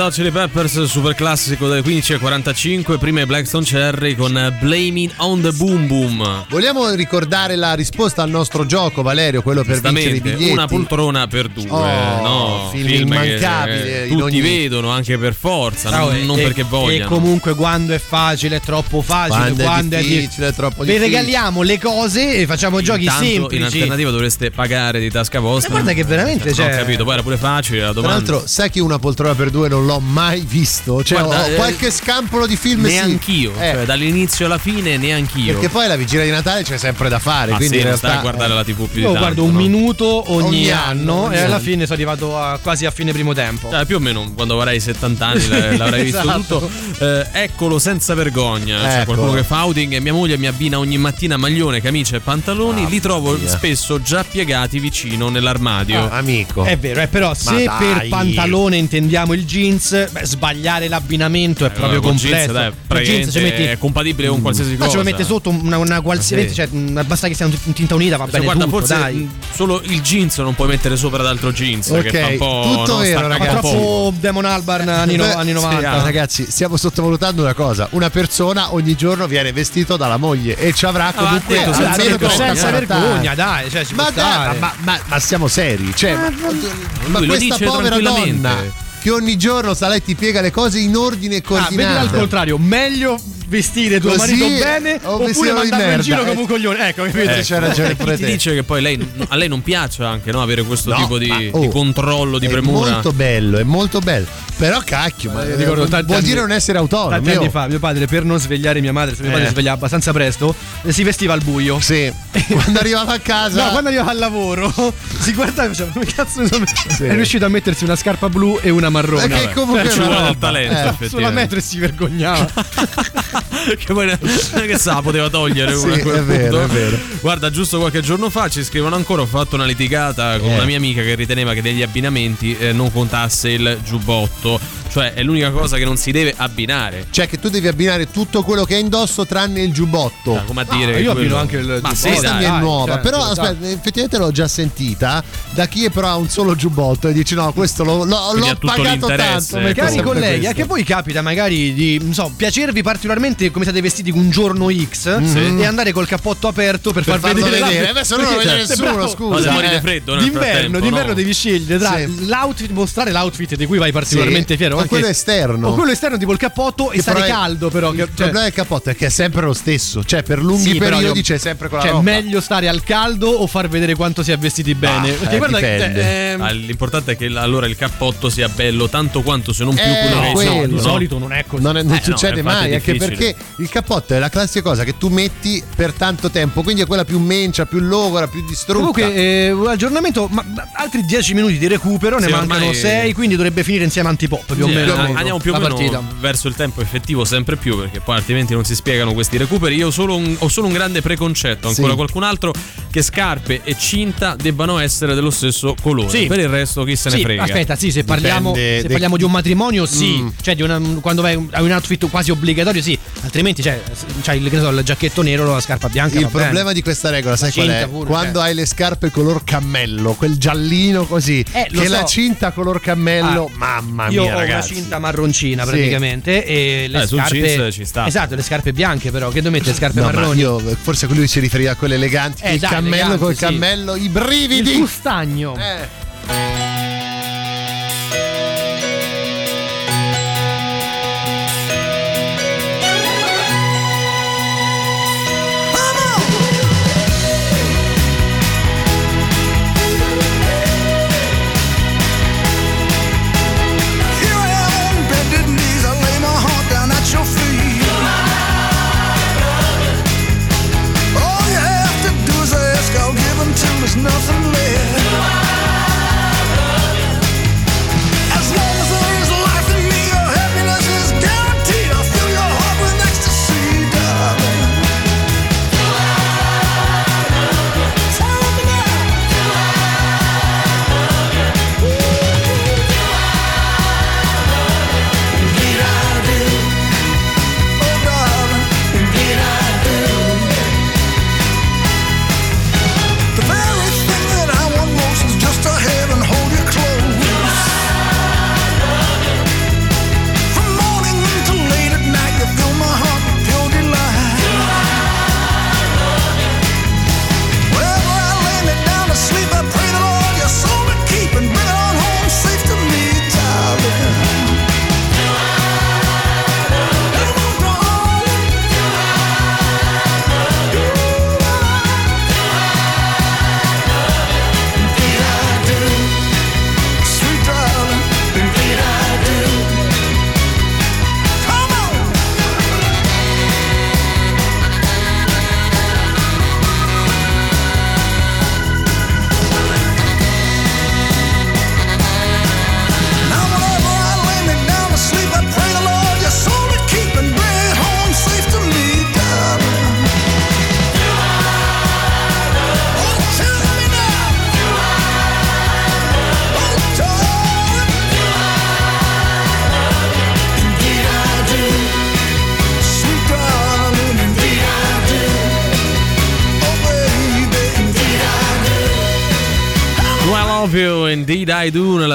Hot Chili Peppers, super classico delle 15.45, prima i Blackstone Cherry con Blaming on the Boom Boom. Vogliamo ricordare la risposta al nostro gioco, Valerio, quello per vincere i biglietti? una poltrona per due, Oh, no? film che, immancabile eh, tutti ogni- vedono anche per forza, Ah, non, e- non perché vogliano. E comunque quando è facile è troppo facile, Quando quando, è di- difficile, è troppo Vi difficile. regaliamo le cose e facciamo giochi Intanto, semplici. in alternativa dovreste pagare di tasca vostra. Ma guarda che veramente, No, cioè- Ho capito, poi era pure facile la Tra domanda. l'altro, sai che una poltrona per due non l'ho mai visto? Cioè, Guarda, ho eh, qualche scampolo di film sì. Neanch'io, Eh, cioè dall'inizio alla fine neanch'io. Perché poi la vigilia di Natale c'è sempre da fare. Ah, quindi sì, in non realtà, stai a guardare la TV più di Io tanto, guardo un no? minuto ogni, Ogni anno, anno, e ogni alla fine sono arrivato a- quasi a fine primo tempo. Eh, più o meno quando avrai 70 anni l'avrai visto Esatto. tutto. Eh, eccolo senza vergogna. C'è Eccolo. qualcuno che fa outing e mia moglie mi abbina ogni mattina maglione, camicia e pantaloni. Li trovo mia. spesso già piegati vicino nell'armadio. Ah, amico. È vero, eh, però se dai. per pantalone intendiamo il jeans, beh, sbagliare l'abbinamento è proprio Eh, con complesso. jeans, dai, jeans ci metti- è compatibile con qualsiasi Ma cosa. ci puoi mettere sotto una, una qualsiasi, Sì. cioè, mh, basta che sia in tinta unita, va Se bene guarda, tutto, forse dai. mh, solo il jeans non puoi mettere sopra ad altro jeans. Ok, che fa un po'. tutto no, vero, Ma ragazzi. po'. troppo Demon Albarn anni, no- anni sì, 90. ah, ragazzi, stiamo sottovalutando una cosa. Una persona ogni giorno viene vestito dalla moglie e ci avrà Ah, comunque detto, Senza, vergogna, 30 senza anni. vergogna, dai, cioè, ci Ma, dai, ma, ma- ma siamo seri, cioè, ma, ma questa povera donna che ogni giorno sta lei ti piega le cose in ordine e Ah, vedila al coordinato. contrario, meglio vestire tuo Così, marito bene o oppure mandarlo in merda, giro eh. come un coglione. Ecco, capito? Eh, c'hai ragione Chi pure ti te. dice che poi lei, a lei non piaccia anche no, avere questo No, tipo di, ma, di oh, controllo, di è premura? molto bello, è molto bello. Però cacchio, ma ricordo eh, tanti vuol anni- dire non essere autonomo. Tanti anni fa, mio padre, per non svegliare mia madre, se mia madre Eh. si svegliava abbastanza presto, eh, si vestiva al buio. Sì, quando arrivava a casa No, quando arrivava al lavoro, si guardava e faceva: Come cazzo ne so mettere?" Sì. È riuscito a mettersi una scarpa blu e una marrone. Perché comunque ci è una vuole roba. del talento, Eh. Sulla metro e si vergognava. che poi ne- che sa, poteva togliere Sì, una è vero, punto. è vero. Guarda, giusto qualche giorno fa ci scrivono ancora: ho fatto una litigata con Eh. una mia amica che riteneva che degli abbinamenti eh, non contasse il giubbotto. Cioè, è l'unica cosa che non si deve abbinare. Cioè che tu devi abbinare tutto quello che hai indosso tranne il giubbotto. Ah, come a dire, io quello- abbino anche il Ma giubbotto. sì, Questa dai. mi è dai, nuova, certo, però esatto. aspetta, effettivamente l'ho già sentita da chi però ha un solo giubbotto e dice no, questo lo- lo- Quindi l'ho pagato tanto. eh, metto Cari colleghi, questo. anche voi capita magari di, non so, piacervi particolarmente come siete vestiti un giorno X Sì. e andare col cappotto aperto per, Per far vedere, vedere. l'abito. Eh beh, se no non lo vede cioè, nessuno, scusa. Ma se muori eh. di freddo D'inverno, d'inverno no? devi scegliere tra l'outfit, mostrare l'outfit di cui vai particolarmente fiero. Anche- quello esterno. O quello esterno, tipo il cappotto e Che stare però è- caldo, però. Il cioè- problema del cappotto è che è sempre lo stesso, cioè per lunghi Sì, periodi io- c'è sempre quella Cioè, roba. meglio stare al caldo o far vedere quanto si è vestiti bene? Ah, Perché eh, guarda, cioè, ehm, Ah, l'importante è che allora il cappotto sia bello tanto quanto se non più Eh, quello che quello. no? solito non è così. Non, è- non Eh, no, succede infatti mai, è anche perché il cappotto è la classica cosa che tu metti per tanto tempo, quindi è quella più mencia, più logora, più distrutta. Comunque, eh, un aggiornamento, ma, altri 10 minuti di recupero, ne Sì, mancano ormai- 6, quindi dovrebbe finire insieme Antipop più o meno. eh, andiamo più o meno partita. verso il tempo effettivo sempre più perché poi altrimenti non si spiegano questi recuperi io solo un- ho solo un grande preconcetto ancora Sì. qualcun altro che scarpe e cinta debbano essere dello stesso colore Sì. per il resto chi se ne Sì, frega aspetta, sì, se parliamo, se de- parliamo di un matrimonio, sì. Mm. Cioè, di una- quando vai a un outfit quasi obbligatorio, sì. Altrimenti, cioè, c'hai il, che ne so, il giacchetto nero, la scarpa bianca. Il va bene. problema di questa regola, sai qual è? pure, Quando cioè. hai le scarpe color cammello, quel giallino così, Eh, che so. la cinta color cammello, Ah, mamma mia, ragazzi. Cinta marroncina Sì. praticamente e le Eh, scarpe ci sta. Esatto, le scarpe bianche però, che mettere le scarpe No, ma marroni? io, forse lui si riferiva a quelle eleganti. Eh, il dai, cammello eleganti, col sì. cammello, i il brividi. fustagno. Eh.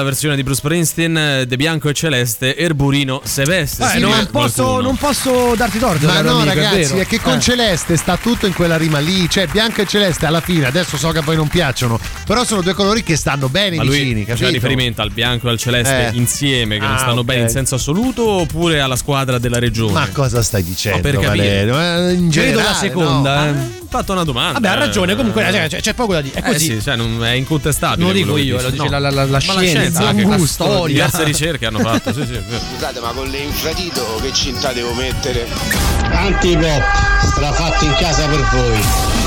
Nella versione di Bruce Springsteen, De Bianco e Celeste, Erburino Seveste. Eh, Sì, non, posso, non posso darti torto, Ma no, amico, ragazzi, vero. è, che con Eh. celeste sta tutto in quella rima lì. Cioè, bianco e celeste alla fine. Adesso so che a voi non piacciono, però sono due colori che stanno bene Ma vicini. capito? riferimento al bianco e al celeste Eh. insieme, che non Ah, stanno ok. bene in senso assoluto, oppure alla squadra della regione? Ma cosa stai dicendo? Ma per capire. Valerio? Eh, in Credo generale, la seconda. no. eh. Fatto una domanda. Vabbè, ha ragione. eh. Comunque eh, c'è, c'è poco da dire. È Eh così. sì, cioè, non è incontestabile. Non lo dico io, lo dice No. la, la- la- la scienza, anche la la storia. Diverse ricerche hanno fatto, sì, sì. sì. Scusate, ma con le infradito che cinta devo mettere? Antipop, strafatti in casa per voi.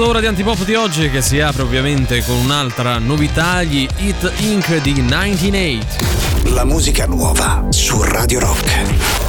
seconda ora di Antipop di oggi che si apre ovviamente con un'altra novità, gli Hit Inc. di 1998. La musica nuova su Radio Rock.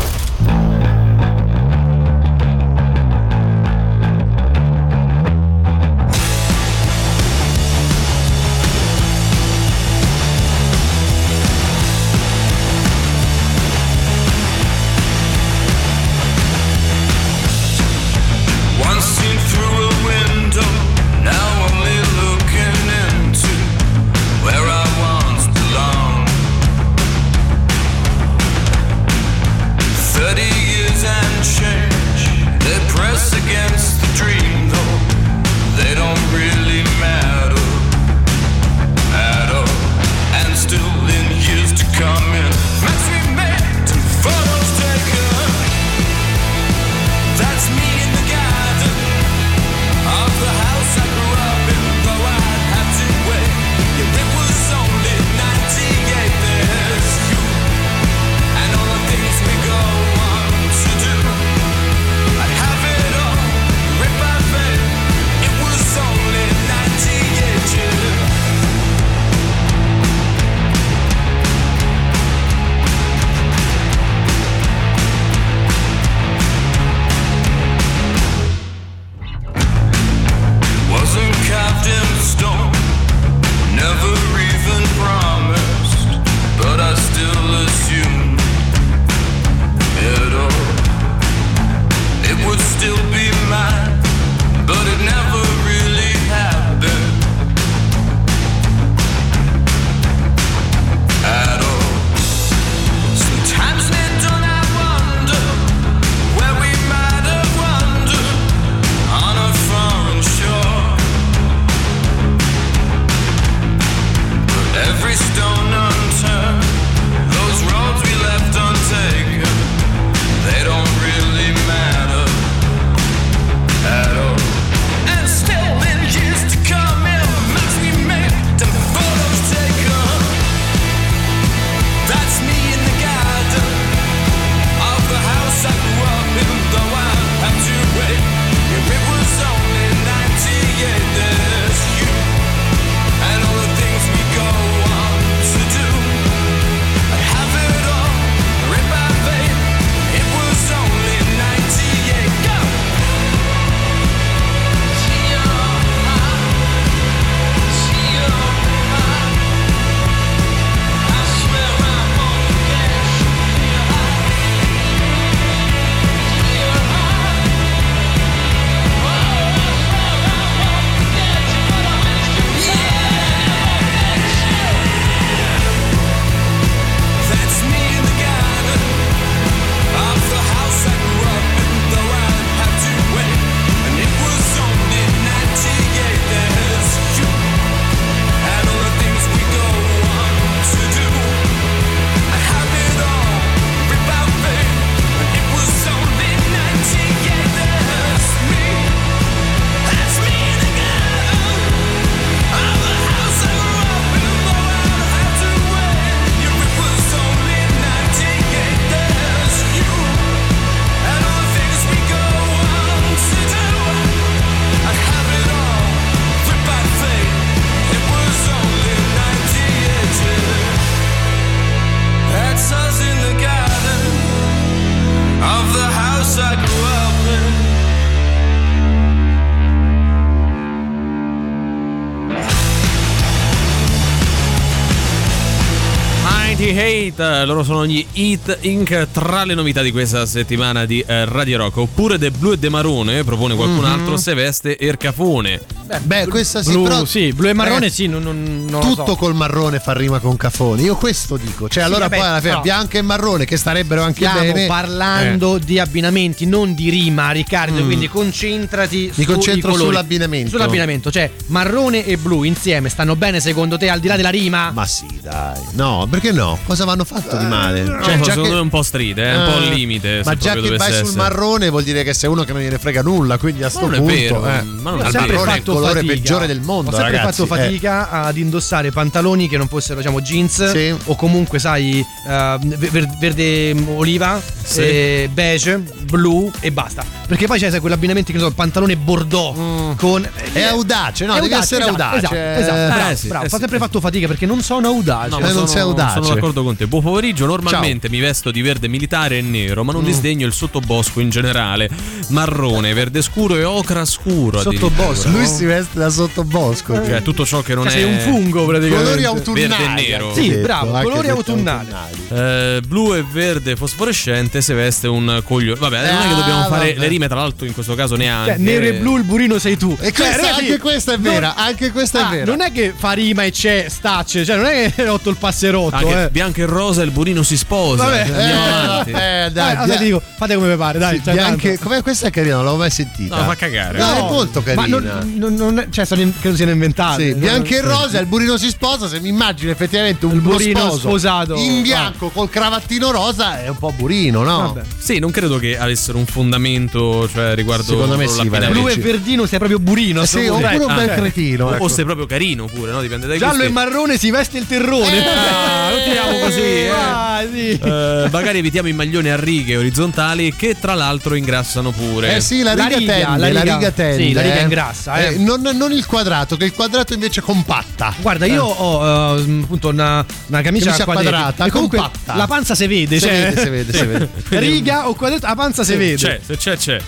Hate, loro sono gli Hit Inc. Tra le novità di questa settimana di eh, Radio Rock, oppure The Blue e The Marone, propone qualcun mm-hmm. altro se veste Ercafone. Beh, Beh questa sì, blu, però, sì, blu e marrone eh, sì, non, non, non tutto so. col marrone fa rima con cafone. Io questo dico, cioè sì, allora vabbè, poi alla fine no. bianca e marrone che starebbero anche Stiamo bene. parlando eh. di abbinamenti, non di rima, Riccardo, mm. quindi concentrati Mi concentro sull'abbinamento. Sull'abbinamento, cioè marrone e blu insieme stanno bene secondo te al di là della rima? Ma sì, dai. No, perché no? No? Cosa vanno fatto di male? Cioè, Cioè, già secondo che- me è un po' stride, è un po' al Eh, limite. Ma se già che vai dovesse sul essere. marrone vuol dire che sei uno che non gliene frega nulla, quindi a sto non è punto vero, eh. ma non è ho sempre vero. il fatto colore fatica. peggiore del mondo, Ho sempre ragazzi, fatto fatica ad indossare pantaloni che non fossero, diciamo, jeans Sì. o comunque, sai, eh, ver- verde mm, oliva, Sì. eh, beige, blu e basta. Perché poi c'è sai, quell'abbinamento che so, pantalone bordeaux con Mm. È audace, no, È devi essere esatto, audace. Esatto, Eh, esatto, bravo, sì, bravo. eh Ho sempre sì. fatto fatica perché non sono audace. No, Eh, ma non sei audace. D'accordo con te. Buon pomeriggio. Normalmente mi vesto di verde militare e nero, Mm. ma non disdegno il sottobosco in generale. Marrone, verde scuro e ocra scuro. Sottobosco? Lui si veste da sottobosco. Cioè, tutto ciò che non Cioè, è. sei un fungo praticamente. Colori autunnali. Verde e nero. Sì, detto, bravo, colori autunnali. Eh, blu e verde fosforescente se veste un coglione. Vabbè, non è che Ah, dobbiamo fare vabbè. le rime, tra l'altro, in questo caso neanche. Cioè, nero e blu, il burino sei tu. E Cioè, questa- ragazzi, anche questa è non- vera, anche questa è Ah, vera. Non è che fa rima e c'è stacce, cioè non è che hai rotto il passerotto, Anche eh. Bianco e rosa, il burino si sposa. Vabbè. Andiamo Eh, avanti. eh, dai, Dai, allora bia- ti dico, fate come vi pare, dai. sì, cioè, bianche- tanto. com'è questa è carina, non l'avevo mai sentita. No, fa cagare. No, è No, molto Ma carina. non, non, non è- cioè, sono in- credo siano inventate. Sì, bianco e rosa, il burino si sposa. Se mi immagino effettivamente un burino sposo sposato. in bianco col cravattino rosa, è un po' burino, no? Vabbè. Sì, non credo che avessero un fondamento, cioè riguardo Secondo me sì. Blu e verdino sei proprio burino. Eh sì, oppure un Ah, bel eh. cretino. O ecco. sei proprio carino pure, no? Dipende dai Giallo e marrone si veste il terrone. Ah, non tiriamo così, eh. Ah, sì. Eh, magari evitiamo i maglioni a righe orizzontali che tra l'altro ingrassano pure. Eh sì, la La riga, riga, tende, la riga- riga tende. sì, la riga eh. ingrassa, eh. non, non il quadrato, che il quadrato invece compatta. Guarda, io ho eh, appunto una, una camicia, Camicia quadrata, e comunque compatta. la panza si vede, Si cioè, vede, si vede, si vede. riga o quadretto, la panza si vede. C'è, se c'è, c'è.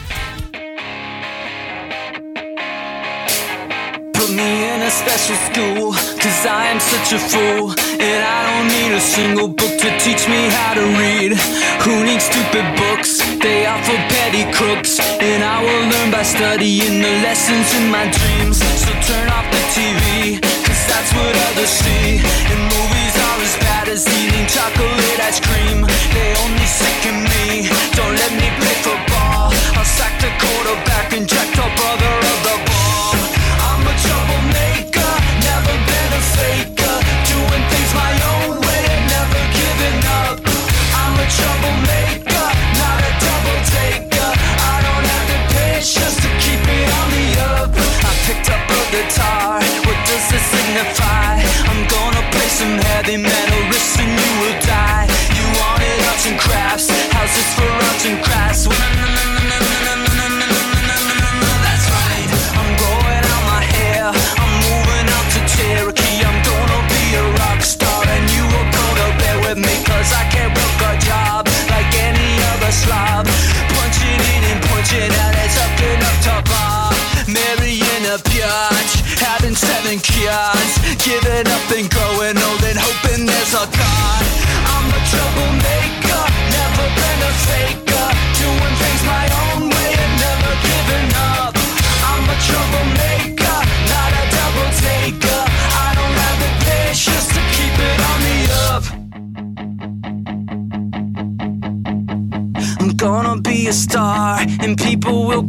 Me in a special school, cause I am such a fool. And I don't need a single book to teach me how to read. Who needs stupid books? They are for petty crooks. And I will learn by studying the lessons in my dreams. So turn off the TV, cause that's what others see. And movies are as bad as eating chocolate ice cream. They only sicken me, don't let me play football. I'll sack the quarterback and jack the brother troublemaker,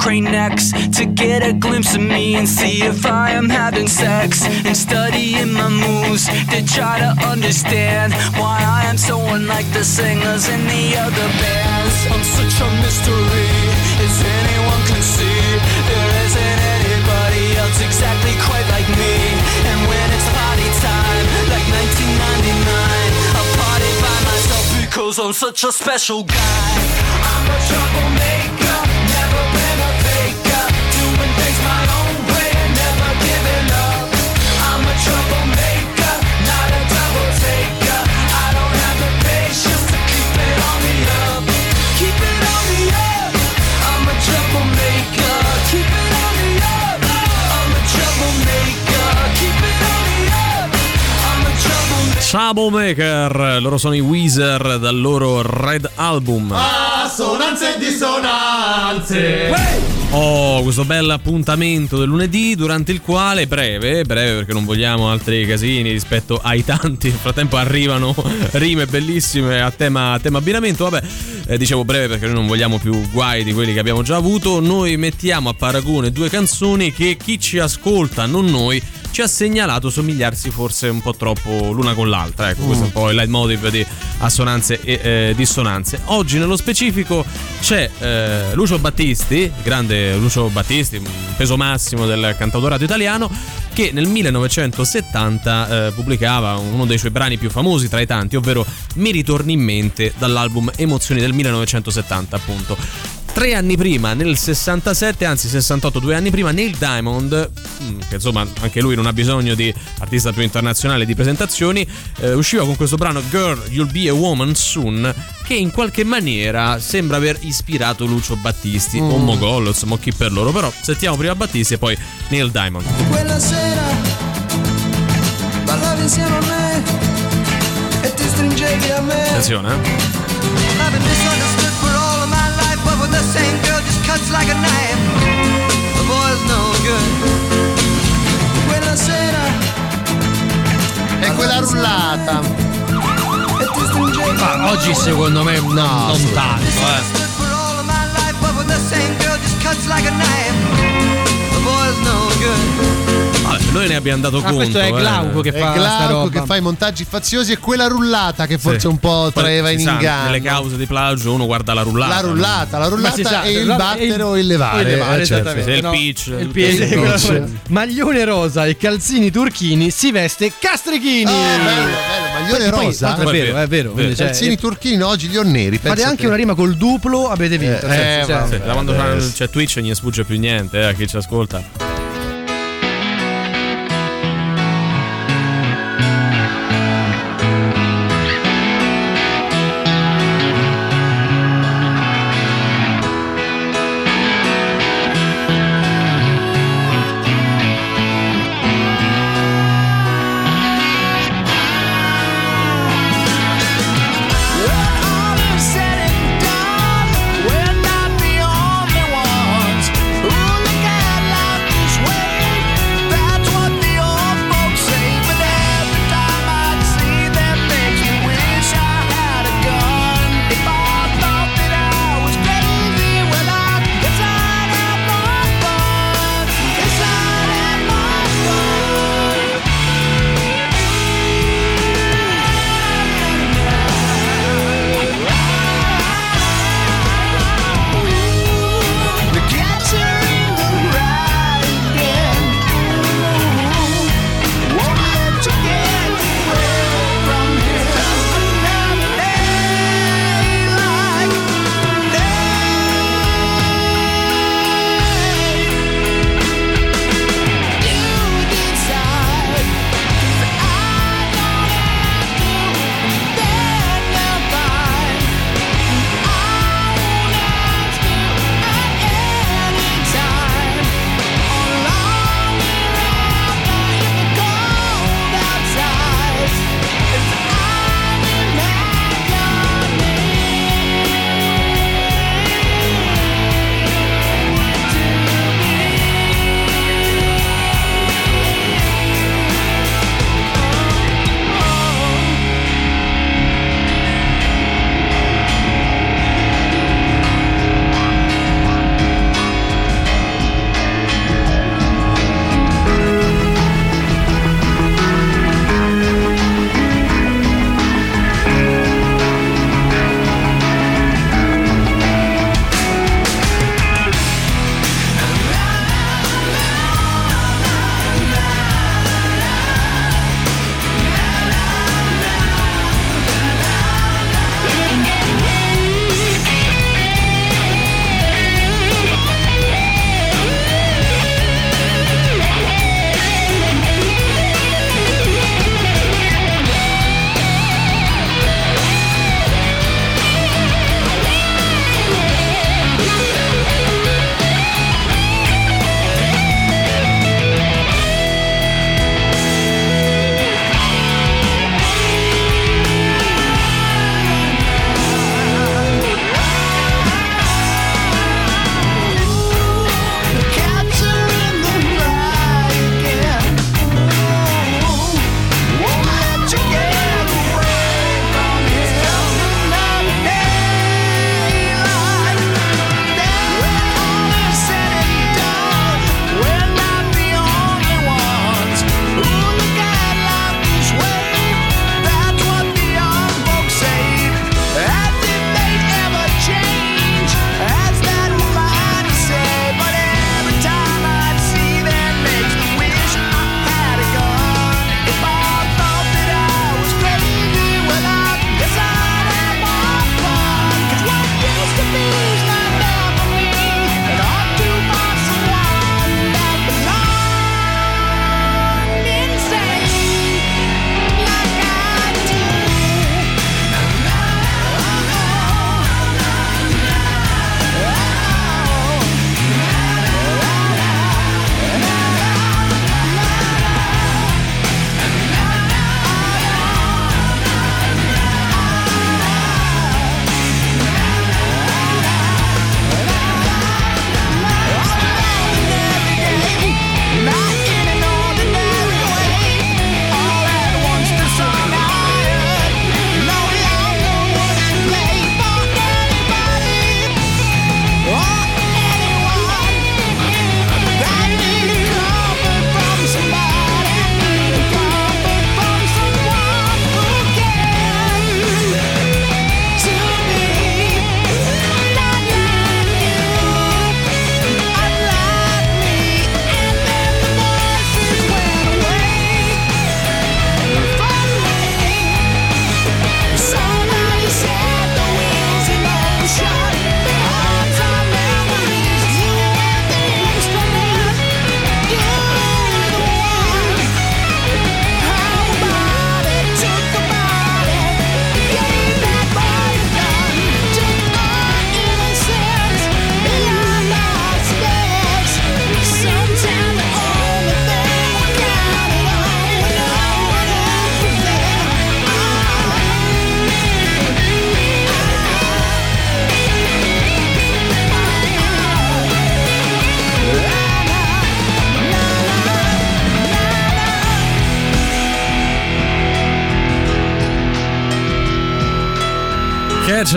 crane necks to get a glimpse of me and see if I am having sex. And studying my moves to try to understand why I am so unlike the singers in the other bands. I'm such a mystery, as anyone can see. There isn't anybody else exactly quite like me. And when it's party time, like 1999, I party by myself because I'm such a special guy. I'm a troublemaker, troublemaker. Loro sono i Weezer dal loro Red Album. Assonanze e dissonanze. Oh, questo bel appuntamento del lunedì durante il quale, breve, breve perché non vogliamo altri casini rispetto ai tanti, nel frattempo arrivano rime bellissime a tema, a tema abbinamento, vabbè, eh, dicevo breve perché noi non vogliamo più guai di quelli che abbiamo già avuto, noi mettiamo a paragone due canzoni che chi ci ascolta, non noi, ci ha segnalato somigliarsi forse un po' troppo l'una con l'altra. Ecco, questo è un po' il leitmotiv di assonanze e eh, dissonanze. Oggi nello specifico c'è eh, Lucio Battisti, grande Lucio Battisti, peso massimo del cantautorato italiano, che nel 1970 eh, pubblicava uno dei suoi brani più famosi tra i tanti, ovvero Mi ritorni in mente dall'album Emozioni del 1970 appunto. Tre anni prima, nel 67, anzi 68, due anni prima, Neil Diamond, mm, che insomma anche lui non ha bisogno di artista più internazionale di presentazioni, eh, usciva con questo brano Girl, You'll Be a Woman Soon, che in qualche maniera sembra aver ispirato Lucio Battisti, o Mm. Mogol, insomma chi per loro, però sentiamo prima Battisti e poi Neil Diamond. Quella sera ballavi insieme a me e ti stringevi a me. Attenzione, eh. I've È quella rullata. e Ma oggi secondo me non, non tanto, eh. for all of my life, but with the same girl just cuts like a knife. The boy's no good. Noi ne abbiamo dato Ah, conto. questo è eh. Glauco che È fa sta Glauco che fa i montaggi faziosi e quella rullata che forse Sì. un po' Poi traeva in inganno. Nelle cause di plagio uno guarda la rullata. La rullata, la Ma si rullata sa, e il la- battere il- o il levare. il levare, eh, certo. esattamente. Sì, il No, pitch, il il pitch, pitch. quello- Maglione rosa e calzini turchini si veste Castrichini. Oh, bello, bello, maglione Poi- poi- rosa. tanto è vero, è vero. quindi, cioè, Calzini turchini oggi li ho neri. Fate anche una rima col duplo, avete vinto. Eh, cioè, eh, da quando c'è- Twitch non gli sfugge più niente eh, a chi ci ascolta.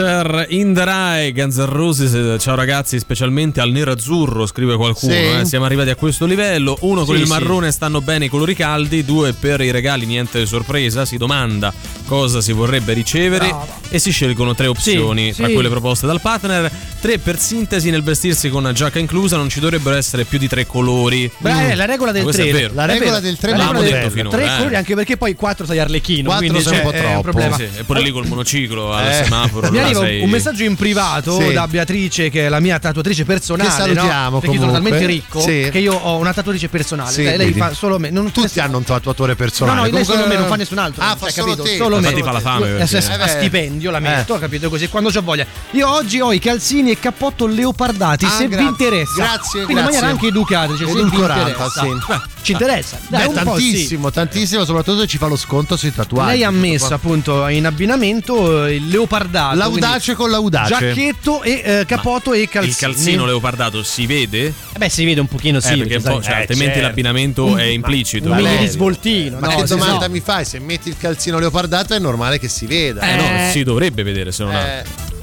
Catcher in the Rye, Guns N' Roses, ciao ragazzi, specialmente al nero azzurro, scrive qualcuno. Sì. eh, Siamo arrivati a questo livello. Uno con Sì, il sì. marrone stanno bene i colori caldi, due per i regali niente sorpresa, si domanda cosa si vorrebbe ricevere e si scelgono tre opzioni Sì, tra sì. quelle proposte dal partner. Tre per sintesi nel vestirsi con giacca inclusa, non ci dovrebbero essere più di tre colori. Beh, è la regola del Ma questo 3. è vero. La regola del tre molto detto finora. Tre eh. colori anche perché poi 4 sei arlecchino. Quattro quindi un cioè, po' è un troppo. problema. Sì, e pure lì col monociclo al Eh. semaforo. Mi arriva sei- un messaggio in privato Sì. da Beatrice, che è la mia tatuatrice personale. Che salutiamo, no? Perché sono talmente ricco Sì. che io ho una tatuatrice personale. Sì, lei, lei fa solo me. Non, Tutti hanno un tatuatore No, personale. no, lei Comunque- solo me, non fa nessun altro. Ah, cioè, fa solo capito? te. Solo me. Infatti fa la fame, Eh, perché- se- Eh, a beh. stipendio la metto, capito così, quando c'ho voglia. Io oggi ho i calzini e cappotto leopardati, Ah, se vi grazie. interessa. Grazie, Quindi in grazie. maniera anche educata, cioè, se vi Edulcorata, sì. Beh, ci interessa. Dai, Beh, tantissimo, tantissimo, soprattutto se ci fa lo sconto sui tatuaggi. Lei ha messo appunto in abbinamento eh, il leopardato. L'audace con l'audace. Giacchetto e eh, capotto e calzini. Il calzino leopardato si vede? Eh beh, si vede un pochino sì. Eh, perché un po', cioè, Eh, altrimenti certo. l'abbinamento è implicito. Un Ma mini svoltino. Ma no, che domanda no. mi fai? Se metti il calzino leopardato è normale che si veda. Eh, no, si dovrebbe vedere se non ha.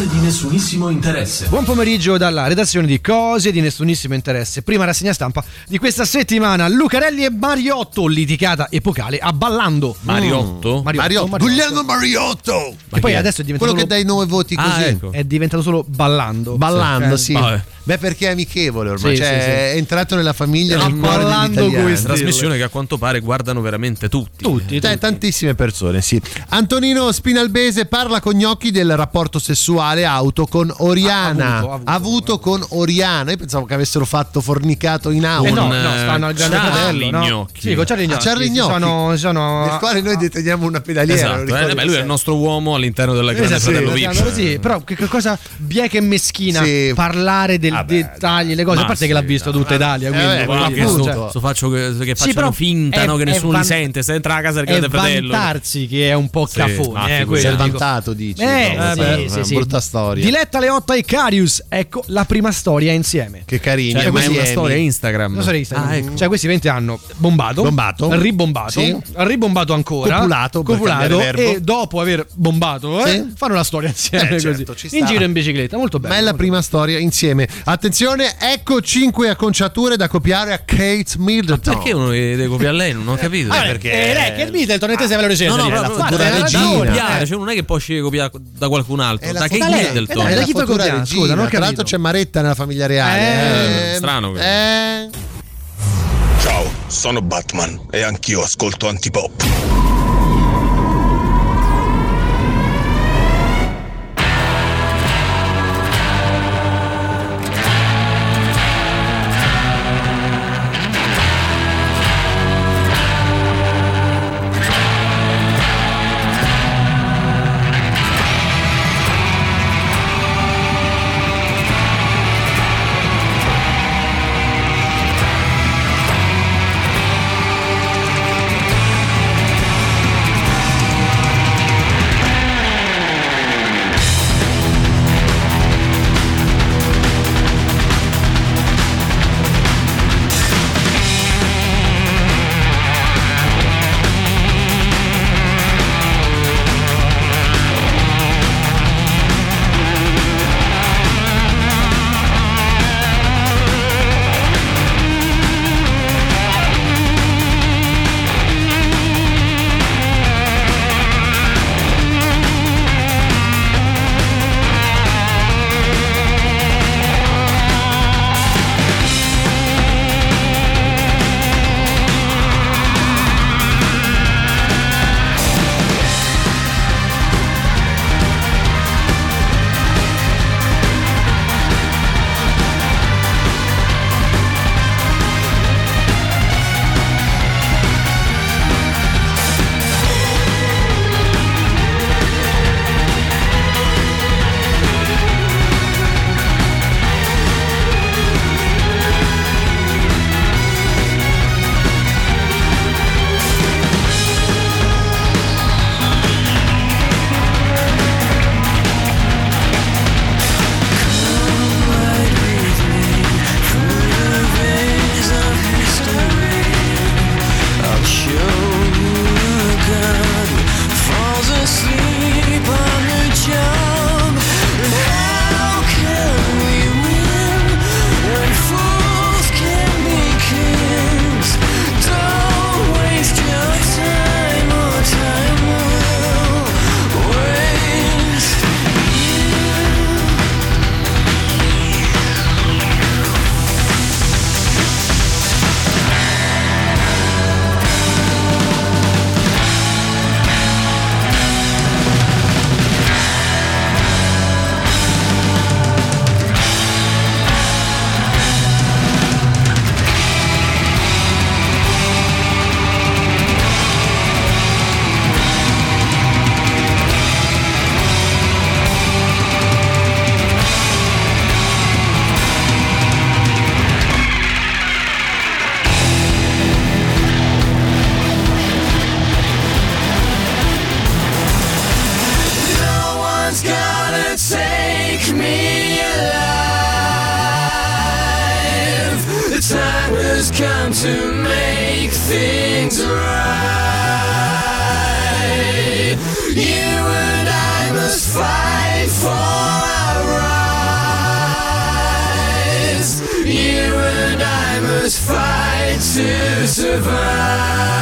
Cose di nessunissimo interesse. Buon pomeriggio dalla redazione di Cose di nessunissimo interesse. Prima rassegna stampa di questa settimana. Lucarelli e Mariotto, litigata epocale a Ballando. Mariotto? Mariotto. Guglielmo Mariotto. Che poi adesso è diventato Quello che solo, dai nove voti Ah, così. ecco. è diventato solo Ballando. Ballando, Cioè, sì. Beh, perché è amichevole ormai. Sì, cioè, sì, sì. è entrato nella famiglia No, nel cuore degli italiani. Trasmissione che a quanto pare guardano veramente tutti. Tutti, tutti. tantissime persone, sì. Antonino Spinalbese parla con Gnocchi del rapporto sessuale auto con Oriana. Ha avuto, ha avuto. con Oriana. Io pensavo che avessero fatto fornicato in auto. Eh no, no, eh, stanno al grande Charlie fratello. No? Gnocchi. Sì, con Charlie Ah, Gnocchi. Charlie Gnocchi. Sono, sono Nel quale noi deteniamo una pedaliera. Esatto, eh, beh, lui è il nostro uomo all'interno del Grande Esatto, Fratello sì, VIP. sì, però che che cosa bieca e meschina Sì. parlare del dettagli, le cose. Ma A parte che sì, l'ha visto no, tutta Italia. Quindi, eh, ma che Cioè- so faccio che, che Sì, facciano però finta è- no, che è nessuno van- li sente. Se entra a casa del è Grande Fratello. vantarsi che è un po' Sì, cafone. eh, Si è vantato, dici. Eh, No, sì, vabbè, sì, è sì. brutta storia. Diletta Leotta e Carius, ecco la prima storia insieme. Che carini. Cioè, ma è una storia Instagram. Una storia Instagram. Ah, ecco. Cioè, questi 20 hanno bombato, Bombato. ribombato, ribombato ancora, Copulato, copulato e dopo aver bombato, eh, fanno la storia insieme Eh, certo, così. In giro in bicicletta, molto bello. Ma è la prima storia insieme. Attenzione, ecco 5 acconciature da copiare a Kate Middleton. Perché uno deve copiare a lei? Non ho capito. bello. Ah, perché eh, lei, che Middleton e te sei veloce No, no, la regina. da copiare, Eh. cioè non è che può scegliere copiare da qualcun altro. La Da Kate Middleton. eh, È da la chi futura copiare? regina. Scusa, non ho Tra l'altro capito. c'è Maretta nella famiglia reale. Eh, strano quello. Eh. Ciao, sono Batman e anch'io ascolto antipop. come to make things right. You and I must fight for our rights. You and I must fight to survive.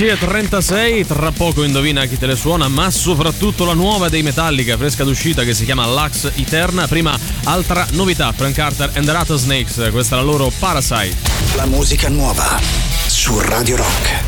11.36, tra poco indovina chi te le suona, ma soprattutto la nuova dei Metallica, fresca d'uscita che si chiama Lux Eterna. Prima altra novità, Frank Carter and the Rattlesnakes, questa è la loro Parasite. La musica nuova su Radio Rock.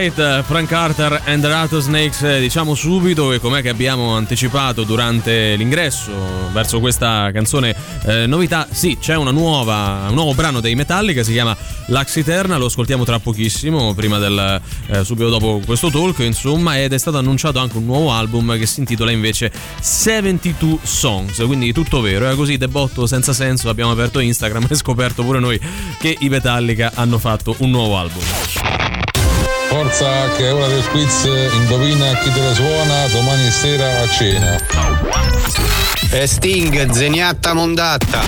Parasite, Frank Carter and the Rattlesnakes, eh, diciamo subito che com'è che abbiamo anticipato durante l'ingresso verso questa canzone eh, novità, sì c'è nuova, un nuovo brano dei Metallica, si chiama Lux Eterna, lo ascoltiamo tra pochissimo, del, eh, subito dopo questo talk insomma, ed è stato annunciato anche un nuovo album che si intitola invece 72 Songs, quindi tutto vero, è così debotto senza senso, abbiamo aperto Instagram e scoperto pure noi che i Metallica hanno fatto un nuovo album. Forza che è ora del quiz, indovina chi te la suona domani sera a cena. E Sting, zeniatta mondatta.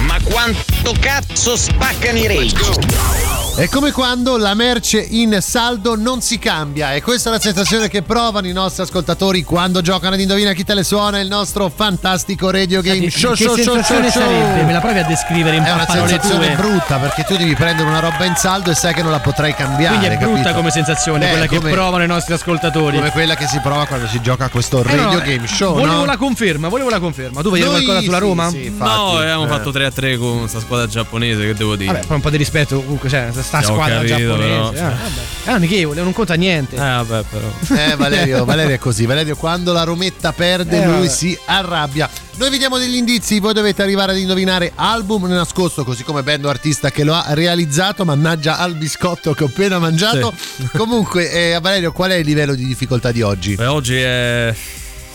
Ma quanto cazzo spaccano i rage? È come quando la merce in saldo non si cambia e questa è la sensazione che provano i nostri ascoltatori quando giocano ad Indovina chi te le suona il nostro fantastico radio game show. che show, show, sensazione show, show. sarebbe? Me la provi a descrivere in È una sensazione tue? brutta perché tu devi prendere una roba in saldo e sai che non la potrai cambiare. Quindi è brutta capito? come sensazione, Beh, quella come- che provano i nostri ascoltatori. Come quella che si prova quando si gioca a questo Eh, radio no, game show. Volevo no? la conferma, volevo la conferma. Tu vuoi dire Noi qualcosa sulla sì, Roma? sì, infatti. No, abbiamo Eh. fatto 3 a 3 con questa squadra giapponese, che devo dire? Vabbè, un po' di rispetto comunque, cioè, sta Sì, ho squadra capito, giapponese. però. eh, vabbè. È amichevole, non conta niente. Eh, vabbè, però. Eh, Valerio, Valerio è così. Valerio, quando la Rometta perde, Eh, lui vabbè. si arrabbia. Noi vi diamo degli indizi, voi dovete arrivare ad indovinare album nascosto, così come band artista che lo ha realizzato. Mannaggia al biscotto che ho appena mangiato. Comunque, eh, Valerio, qual è il livello di difficoltà di oggi? Beh, oggi è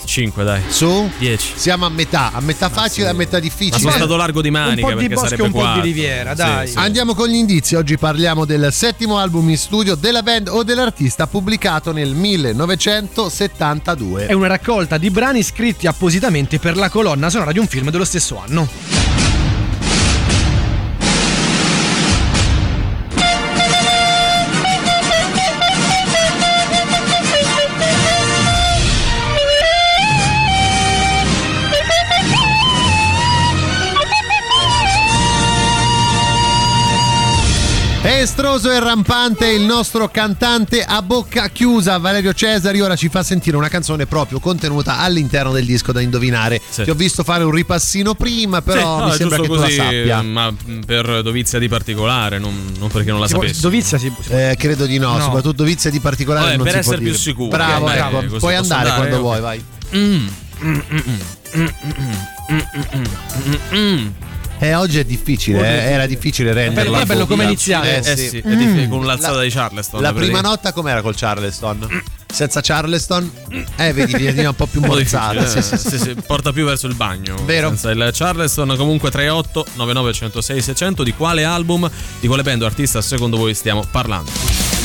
5, dai. Su? 10. Siamo a metà, a metà facile e a metà Ma difficile. sono stato largo di manica un po' di perché bosco sarebbe un po' di 4. riviera, dai. Sì, sì. Andiamo con gli indizi. Oggi parliamo del settimo album in studio della band o dell'artista pubblicato nel 1972. È una raccolta di brani scritti appositamente per la colonna sonora di un film dello stesso anno. È estroso e rampante il nostro cantante a bocca chiusa Valerio Cesari ora ci fa sentire una canzone proprio contenuta all'interno del disco da indovinare. Ti ho visto fare un ripassino prima, però Sì, no, mi è sembra che giusto tu così, la sappia. Ma per dovizia di particolare, non, non perché non la sapessi. Dovizia si Eh, credo di no, No. soprattutto dovizia di particolare Vabbè, non per si può essere più dire. sicuri, Bravo, eh, bravo. così Puoi andare andare? quando Ok. vuoi, vai. Mm, mm, mm, mm, mm, mm, mm, mm, mm, mm. Eh, oggi è difficile, eh, era difficile renderla. Bello, bello come è iniziato. Eh, Eh sì. è difficile, con La- l'alzata di Charleston. La prima nota com'era col Charleston? Senza Charleston? Eh, vedi, viene un po' più Sì, eh, sì. sì, sì, porta più verso il bagno. Vero. Senza il Charleston, comunque 38 99 106 600. Di quale album, di quale band o artista secondo voi stiamo parlando?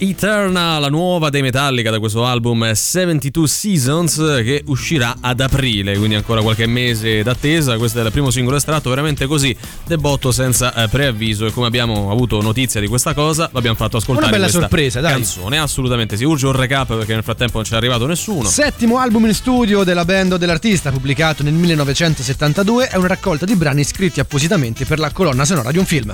Eterna, la nuova dei Metallica da questo album 72 Seasons che uscirà ad aprile, quindi ancora qualche mese d'attesa. Questo è il primo singolo estratto, veramente così, debotto senza eh, preavviso e come abbiamo avuto notizia di questa cosa, l'abbiamo fatto ascoltare Una bella sorpresa, dai. canzone. Assolutamente sì, urge un recap perché nel frattempo non c'è arrivato nessuno. Settimo album in studio della band o dell'artista, pubblicato nel 1972, è una raccolta di brani scritti appositamente per la colonna sonora di un film.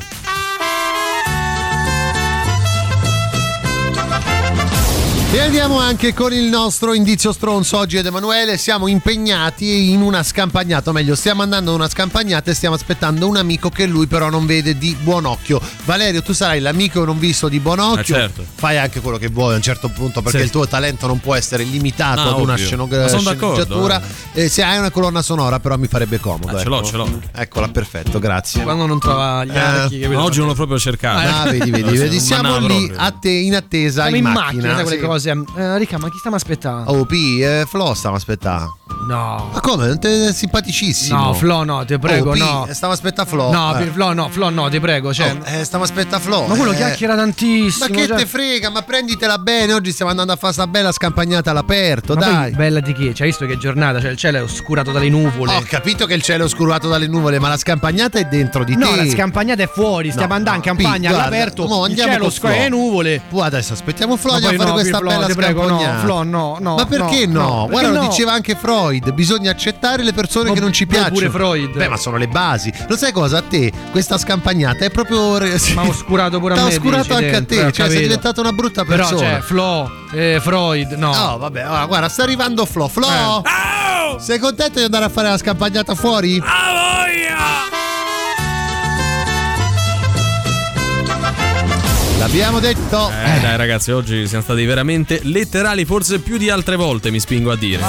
E andiamo anche con il nostro indizio stronzo oggi ed Emanuele. Siamo impegnati in una scampagnata, o meglio, stiamo andando a una scampagnata e stiamo aspettando un amico che lui però non vede di buon occhio. Valerio, tu sarai l'amico non visto di buon occhio. Eh, certo. Fai anche quello che vuoi a un certo punto perché Sì. il tuo talento non può essere limitato No, ad una d'accordo, sceneggiatura. Eh, se hai una colonna sonora, però mi farebbe comodo. Ah, ce l'ho, ecco. ce l'ho. Eccola, perfetto, grazie. Quando non trova gli Eh, archi, oggi non l'ho proprio cercato. Ah, vedi, vedi, vedi. Siamo lì a te in attesa Siamo in, in macchina, sai quelle sì. Cose. Eh, Ricca, ma chi stiamo aspettando? Oh, P, eh, Flo stiamo aspettando. No. Ma come? Non te- simpaticissimo. No, Flo, no, ti prego, Oh, P, no. Stiamo aspettando Flo. No, Eh. Flo, no, Flo, no, ti prego. Cioè, Oh, eh, stiamo aspettando Flo. ma quello eh. chiacchiera tantissimo. Ma che cioè- te frega, ma prenditela bene. Oggi stiamo andando a fare sta bella scampagnata all'aperto, Ma dai. poi bella di chi? Cioè, visto che giornata? Cioè, il cielo è oscurato dalle nuvole. Ho capito che il cielo è oscurato dalle nuvole, ma la scampagnata è dentro di no, te. la scampagnata è fuori, stiamo No, andando in no, campagna Pi, guarda, all'aperto. mo il andiamo cielo Flo. le nuvole. Tu adesso aspettiamo Flo, andiamo a poi fare no, questa Flo, bella ti prego, no, scampagnata. Flo, no, no. Ma perché no, no? Guarda, perché lo diceva anche Freud, bisogna accettare le persone Ma- che non ci ma piacciono. pure Freud. Beh, ma sono le basi. Lo sai cosa? A te questa scampagnata è proprio Ma ha oscurato pure a me. oscurato dici, anche a dentro, te, ho cioè sei diventata una brutta Però, persona. cioè, Flo, eh, Freud, no. No, vabbè, allora, guarda, sta arrivando Flo. Flo! Eh. Sei contento di andare a fare la scampagnata fuori? L'abbiamo detto. Eh dai ragazzi, oggi siamo stati veramente letterali, forse più di altre volte mi spingo a dire.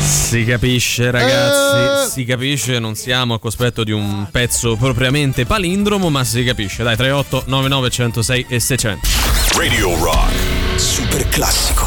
Si capisce ragazzi, Eh. si capisce, non siamo a cospetto di un pezzo propriamente palindromo, ma si capisce. Dai, 38 99 106 e 600. Radio Rock. Super classico.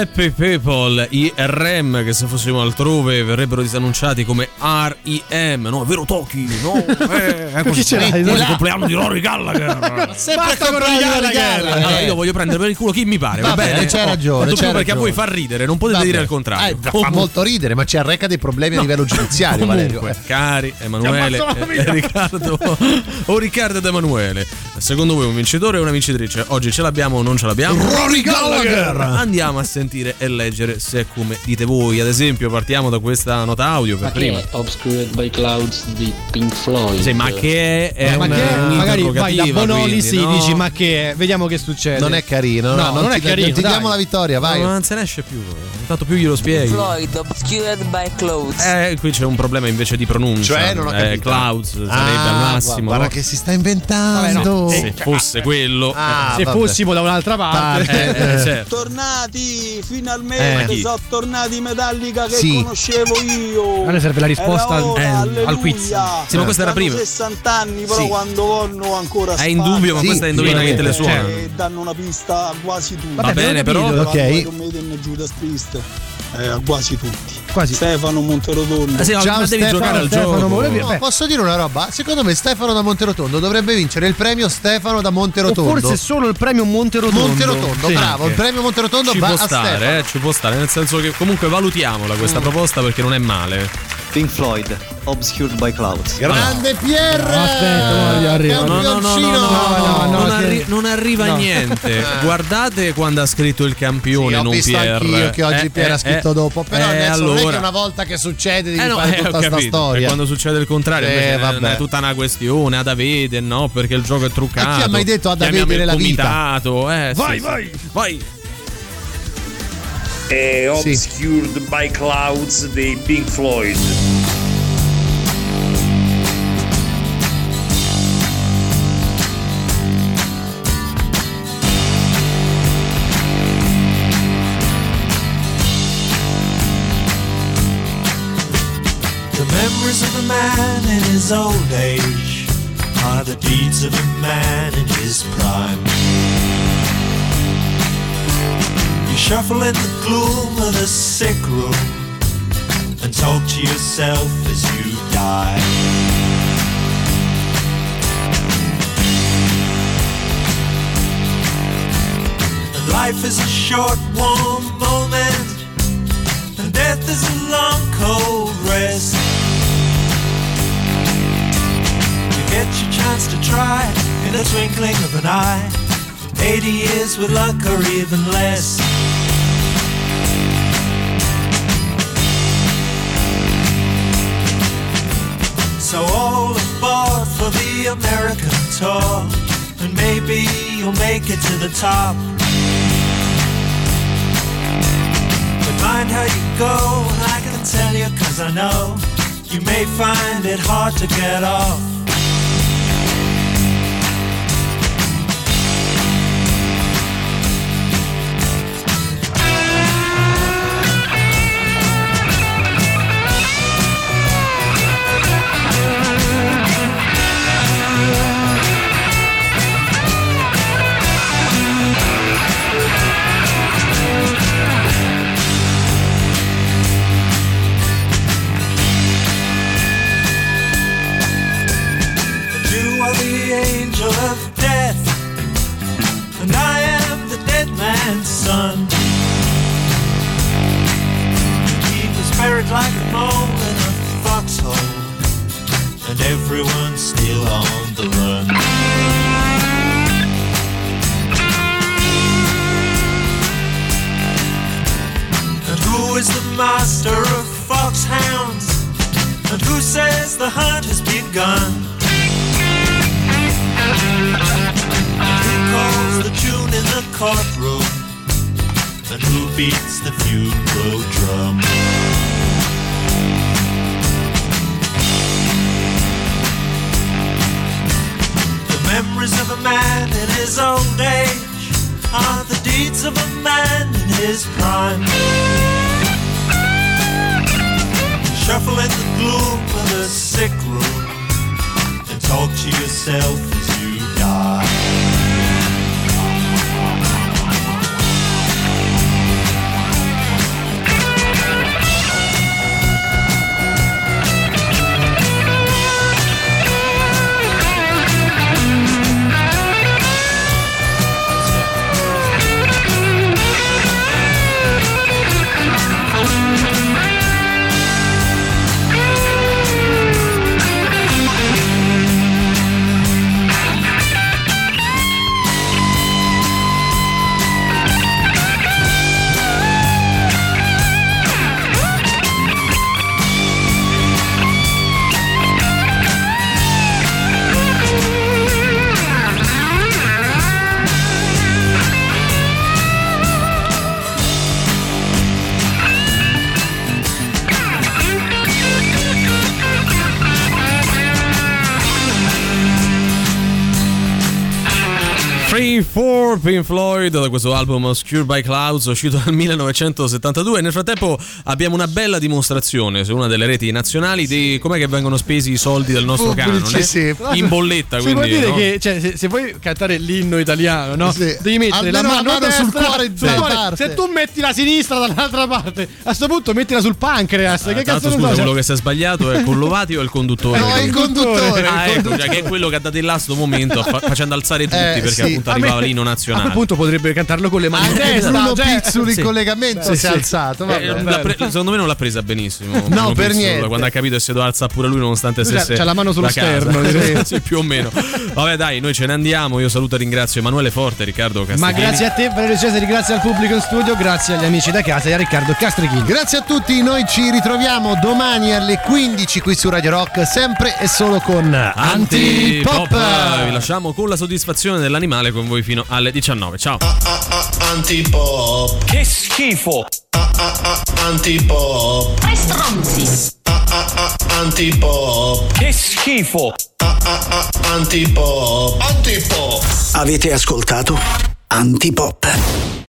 Happy People, i RM che se fossimo altrove verrebbero disannunciati come REM, no, è vero Toki, no, eh, ecco, Chi ce l'hai? Il compleanno di Rory Gallagher. Sempre Basta con Rory Gallagher. Gallagher. Allora, io voglio prendere per il culo chi mi pare, va Va bene? bene, c'hai Oh, ragione, c'hai perché a voi ragione. fa ridere, non potete Vabbè. dire il contrario. Eh, fa molto ridere, ma ci arreca dei problemi a livello giudiziario, Valerio. Comunque, cari Emanuele e vita. Riccardo o Riccardo ed Emanuele, secondo voi un vincitore o una vincitrice? Oggi ce l'abbiamo o non ce l'abbiamo? Rory Gallagher! Andiamo a sentire e leggere se è come dite voi. Ad esempio, partiamo da questa nota audio per Ma che prima. è Obscured by Clouds di Pink Floyd? Sì, ma che è, è ma una- che è? magari vai da Bonolis quindi, no? dici ma che è? vediamo che succede Non è carino, no, non, ti- è carino non ti dai. diamo la vittoria, vai. No, non se ne esce più. Tanto più glielo spieghi. Floyd, Obscured by Clouds. Eh, qui c'è un problema invece di pronuncia. Cioè, non ho eh, capito. Clouds sarebbe Ah, al massimo. Guarda no? che si sta inventando. Se fosse quello, Ah, se vabbè. fossimo da un'altra parte eh, eh, certo. Tornati, finalmente Eh. sono tornati i Metallica che Sì. conoscevo io. A noi serve la risposta ora, eh, al alleluia. quiz. Sì, ma questa era prima. 60 anni, però Sì. quando vanno ancora È indubbio, ma spazio. questa è indovina chi te le suona. E danno una pista quasi tutti. Va bene, però. Ok. Priest. Eh, a quasi tutti. Quasi. Stefano Monterotondo. Eh sì, ma Ciao, devi Stefano, giocare al Stefano, gioco. volevi- No, posso dire una roba? Secondo me Stefano da Monterotondo dovrebbe vincere il premio Stefano da o Monterotondo. forse solo il premio Monterotondo Monterotondo, Sì. bravo, il premio Monterotondo Ci va può a Stefano. stare, eh, ci può stare, nel senso che comunque valutiamola questa Mm. proposta perché non è male. Pink Floyd, Obscured by Clouds. Grande Pierre! No, aspetta, arrivo. No, no, no, no, non, arri- non arriva no. niente. Guardate quando ha scritto il campione, Sì, ho non visto Pierre. anch'io che oggi Eh, Pierre ha eh, scritto eh, dopo. Però eh, adesso non è allora. che una volta che succede devi Eh no, fare eh, tutta ho sta capito. storia. E quando succede il contrario, Eh, vabbè. è tutta una questione ad avere, no? Perché il gioco è truccato. Ma chi ha mai detto ad Chiamiamo avere il la vita? Eh, Vai, sì, vai. Sì. Vai. È Sì. Obscured by Clouds dei Pink Floyd. The memories of a man in his old age are the deeds of a man in his prime. You shuffle in the gloom of the sick room and talk to yourself as you die. And life is a short, warm moment and death is a long, cold rest. You get your chance to try in the twinkling of an eye. 80 years with luck or even less. So all aboard for the American tour, and maybe you'll make it to the top. But mind how you go, I can tell you cause I know you may find it hard to get off. Like a mole in a foxhole, and everyone's still on the run. And who is the master of foxhounds? And who says the hunt has begun? Who calls the tune in the courtroom? And who beats the funeral drum? His prime. Shuffle in the gloom of the sick room and talk to yourself For Pink Floyd da questo album Obscured by Clouds uscito nel 1972 e nel frattempo abbiamo una bella dimostrazione su una delle reti nazionali di com'è che vengono spesi i soldi del nostro canone sì. in bolletta Si può quindi dire no? che cioè, se, se vuoi cantare l'inno italiano, no? Sì. Devi mettere la Almeno mano, la mano sul cuore sul cuore. parte. Se tu metti la sinistra dall'altra parte, a questo punto mettila sul pancreas. Ah, che cazzo scusa, so? quello che si è sbagliato è il Collovati o il conduttore? No, è il conduttore. Ah, il ecco, cioè, che è quello che ha dato il là sto momento fa- facendo alzare tutti Eh, perché sì. appunto A me- arrivava l'inno A quel nazionale. punto potrebbe cantarlo con le mani in Anche testa. Bruno cioè- Pizzuli in Sì. collegamento Sì, si è sì. alzato. Eh, pre- secondo me non l'ha presa benissimo. Bruno per Pizzul, niente. Quando ha capito che si doveva alzare pure lui, nonostante Lui c'ha- stesse c'ha la mano sullo casa. sterno, direi. sì, più o meno. Vabbè, dai, noi ce ne andiamo. Io saluto e ringrazio Emanuele Forte, Riccardo Ma Castiglioni. grazie a te, Valerio Cesari, grazie al pubblico in studio, grazie agli amici da casa e a Riccardo Castrichini. Grazie a tutti, noi ci ritroviamo domani alle 15 qui su Radio Rock, sempre e solo con Antipop. Antipop. Vi lasciamo con la soddisfazione dell'animale con voi fino alle 19. Ciao. Antipop. Che schifo. Antipop. Tre stronzi. Antipop. Che schifo. Antipop. Antipop. Avete ascoltato Antipop.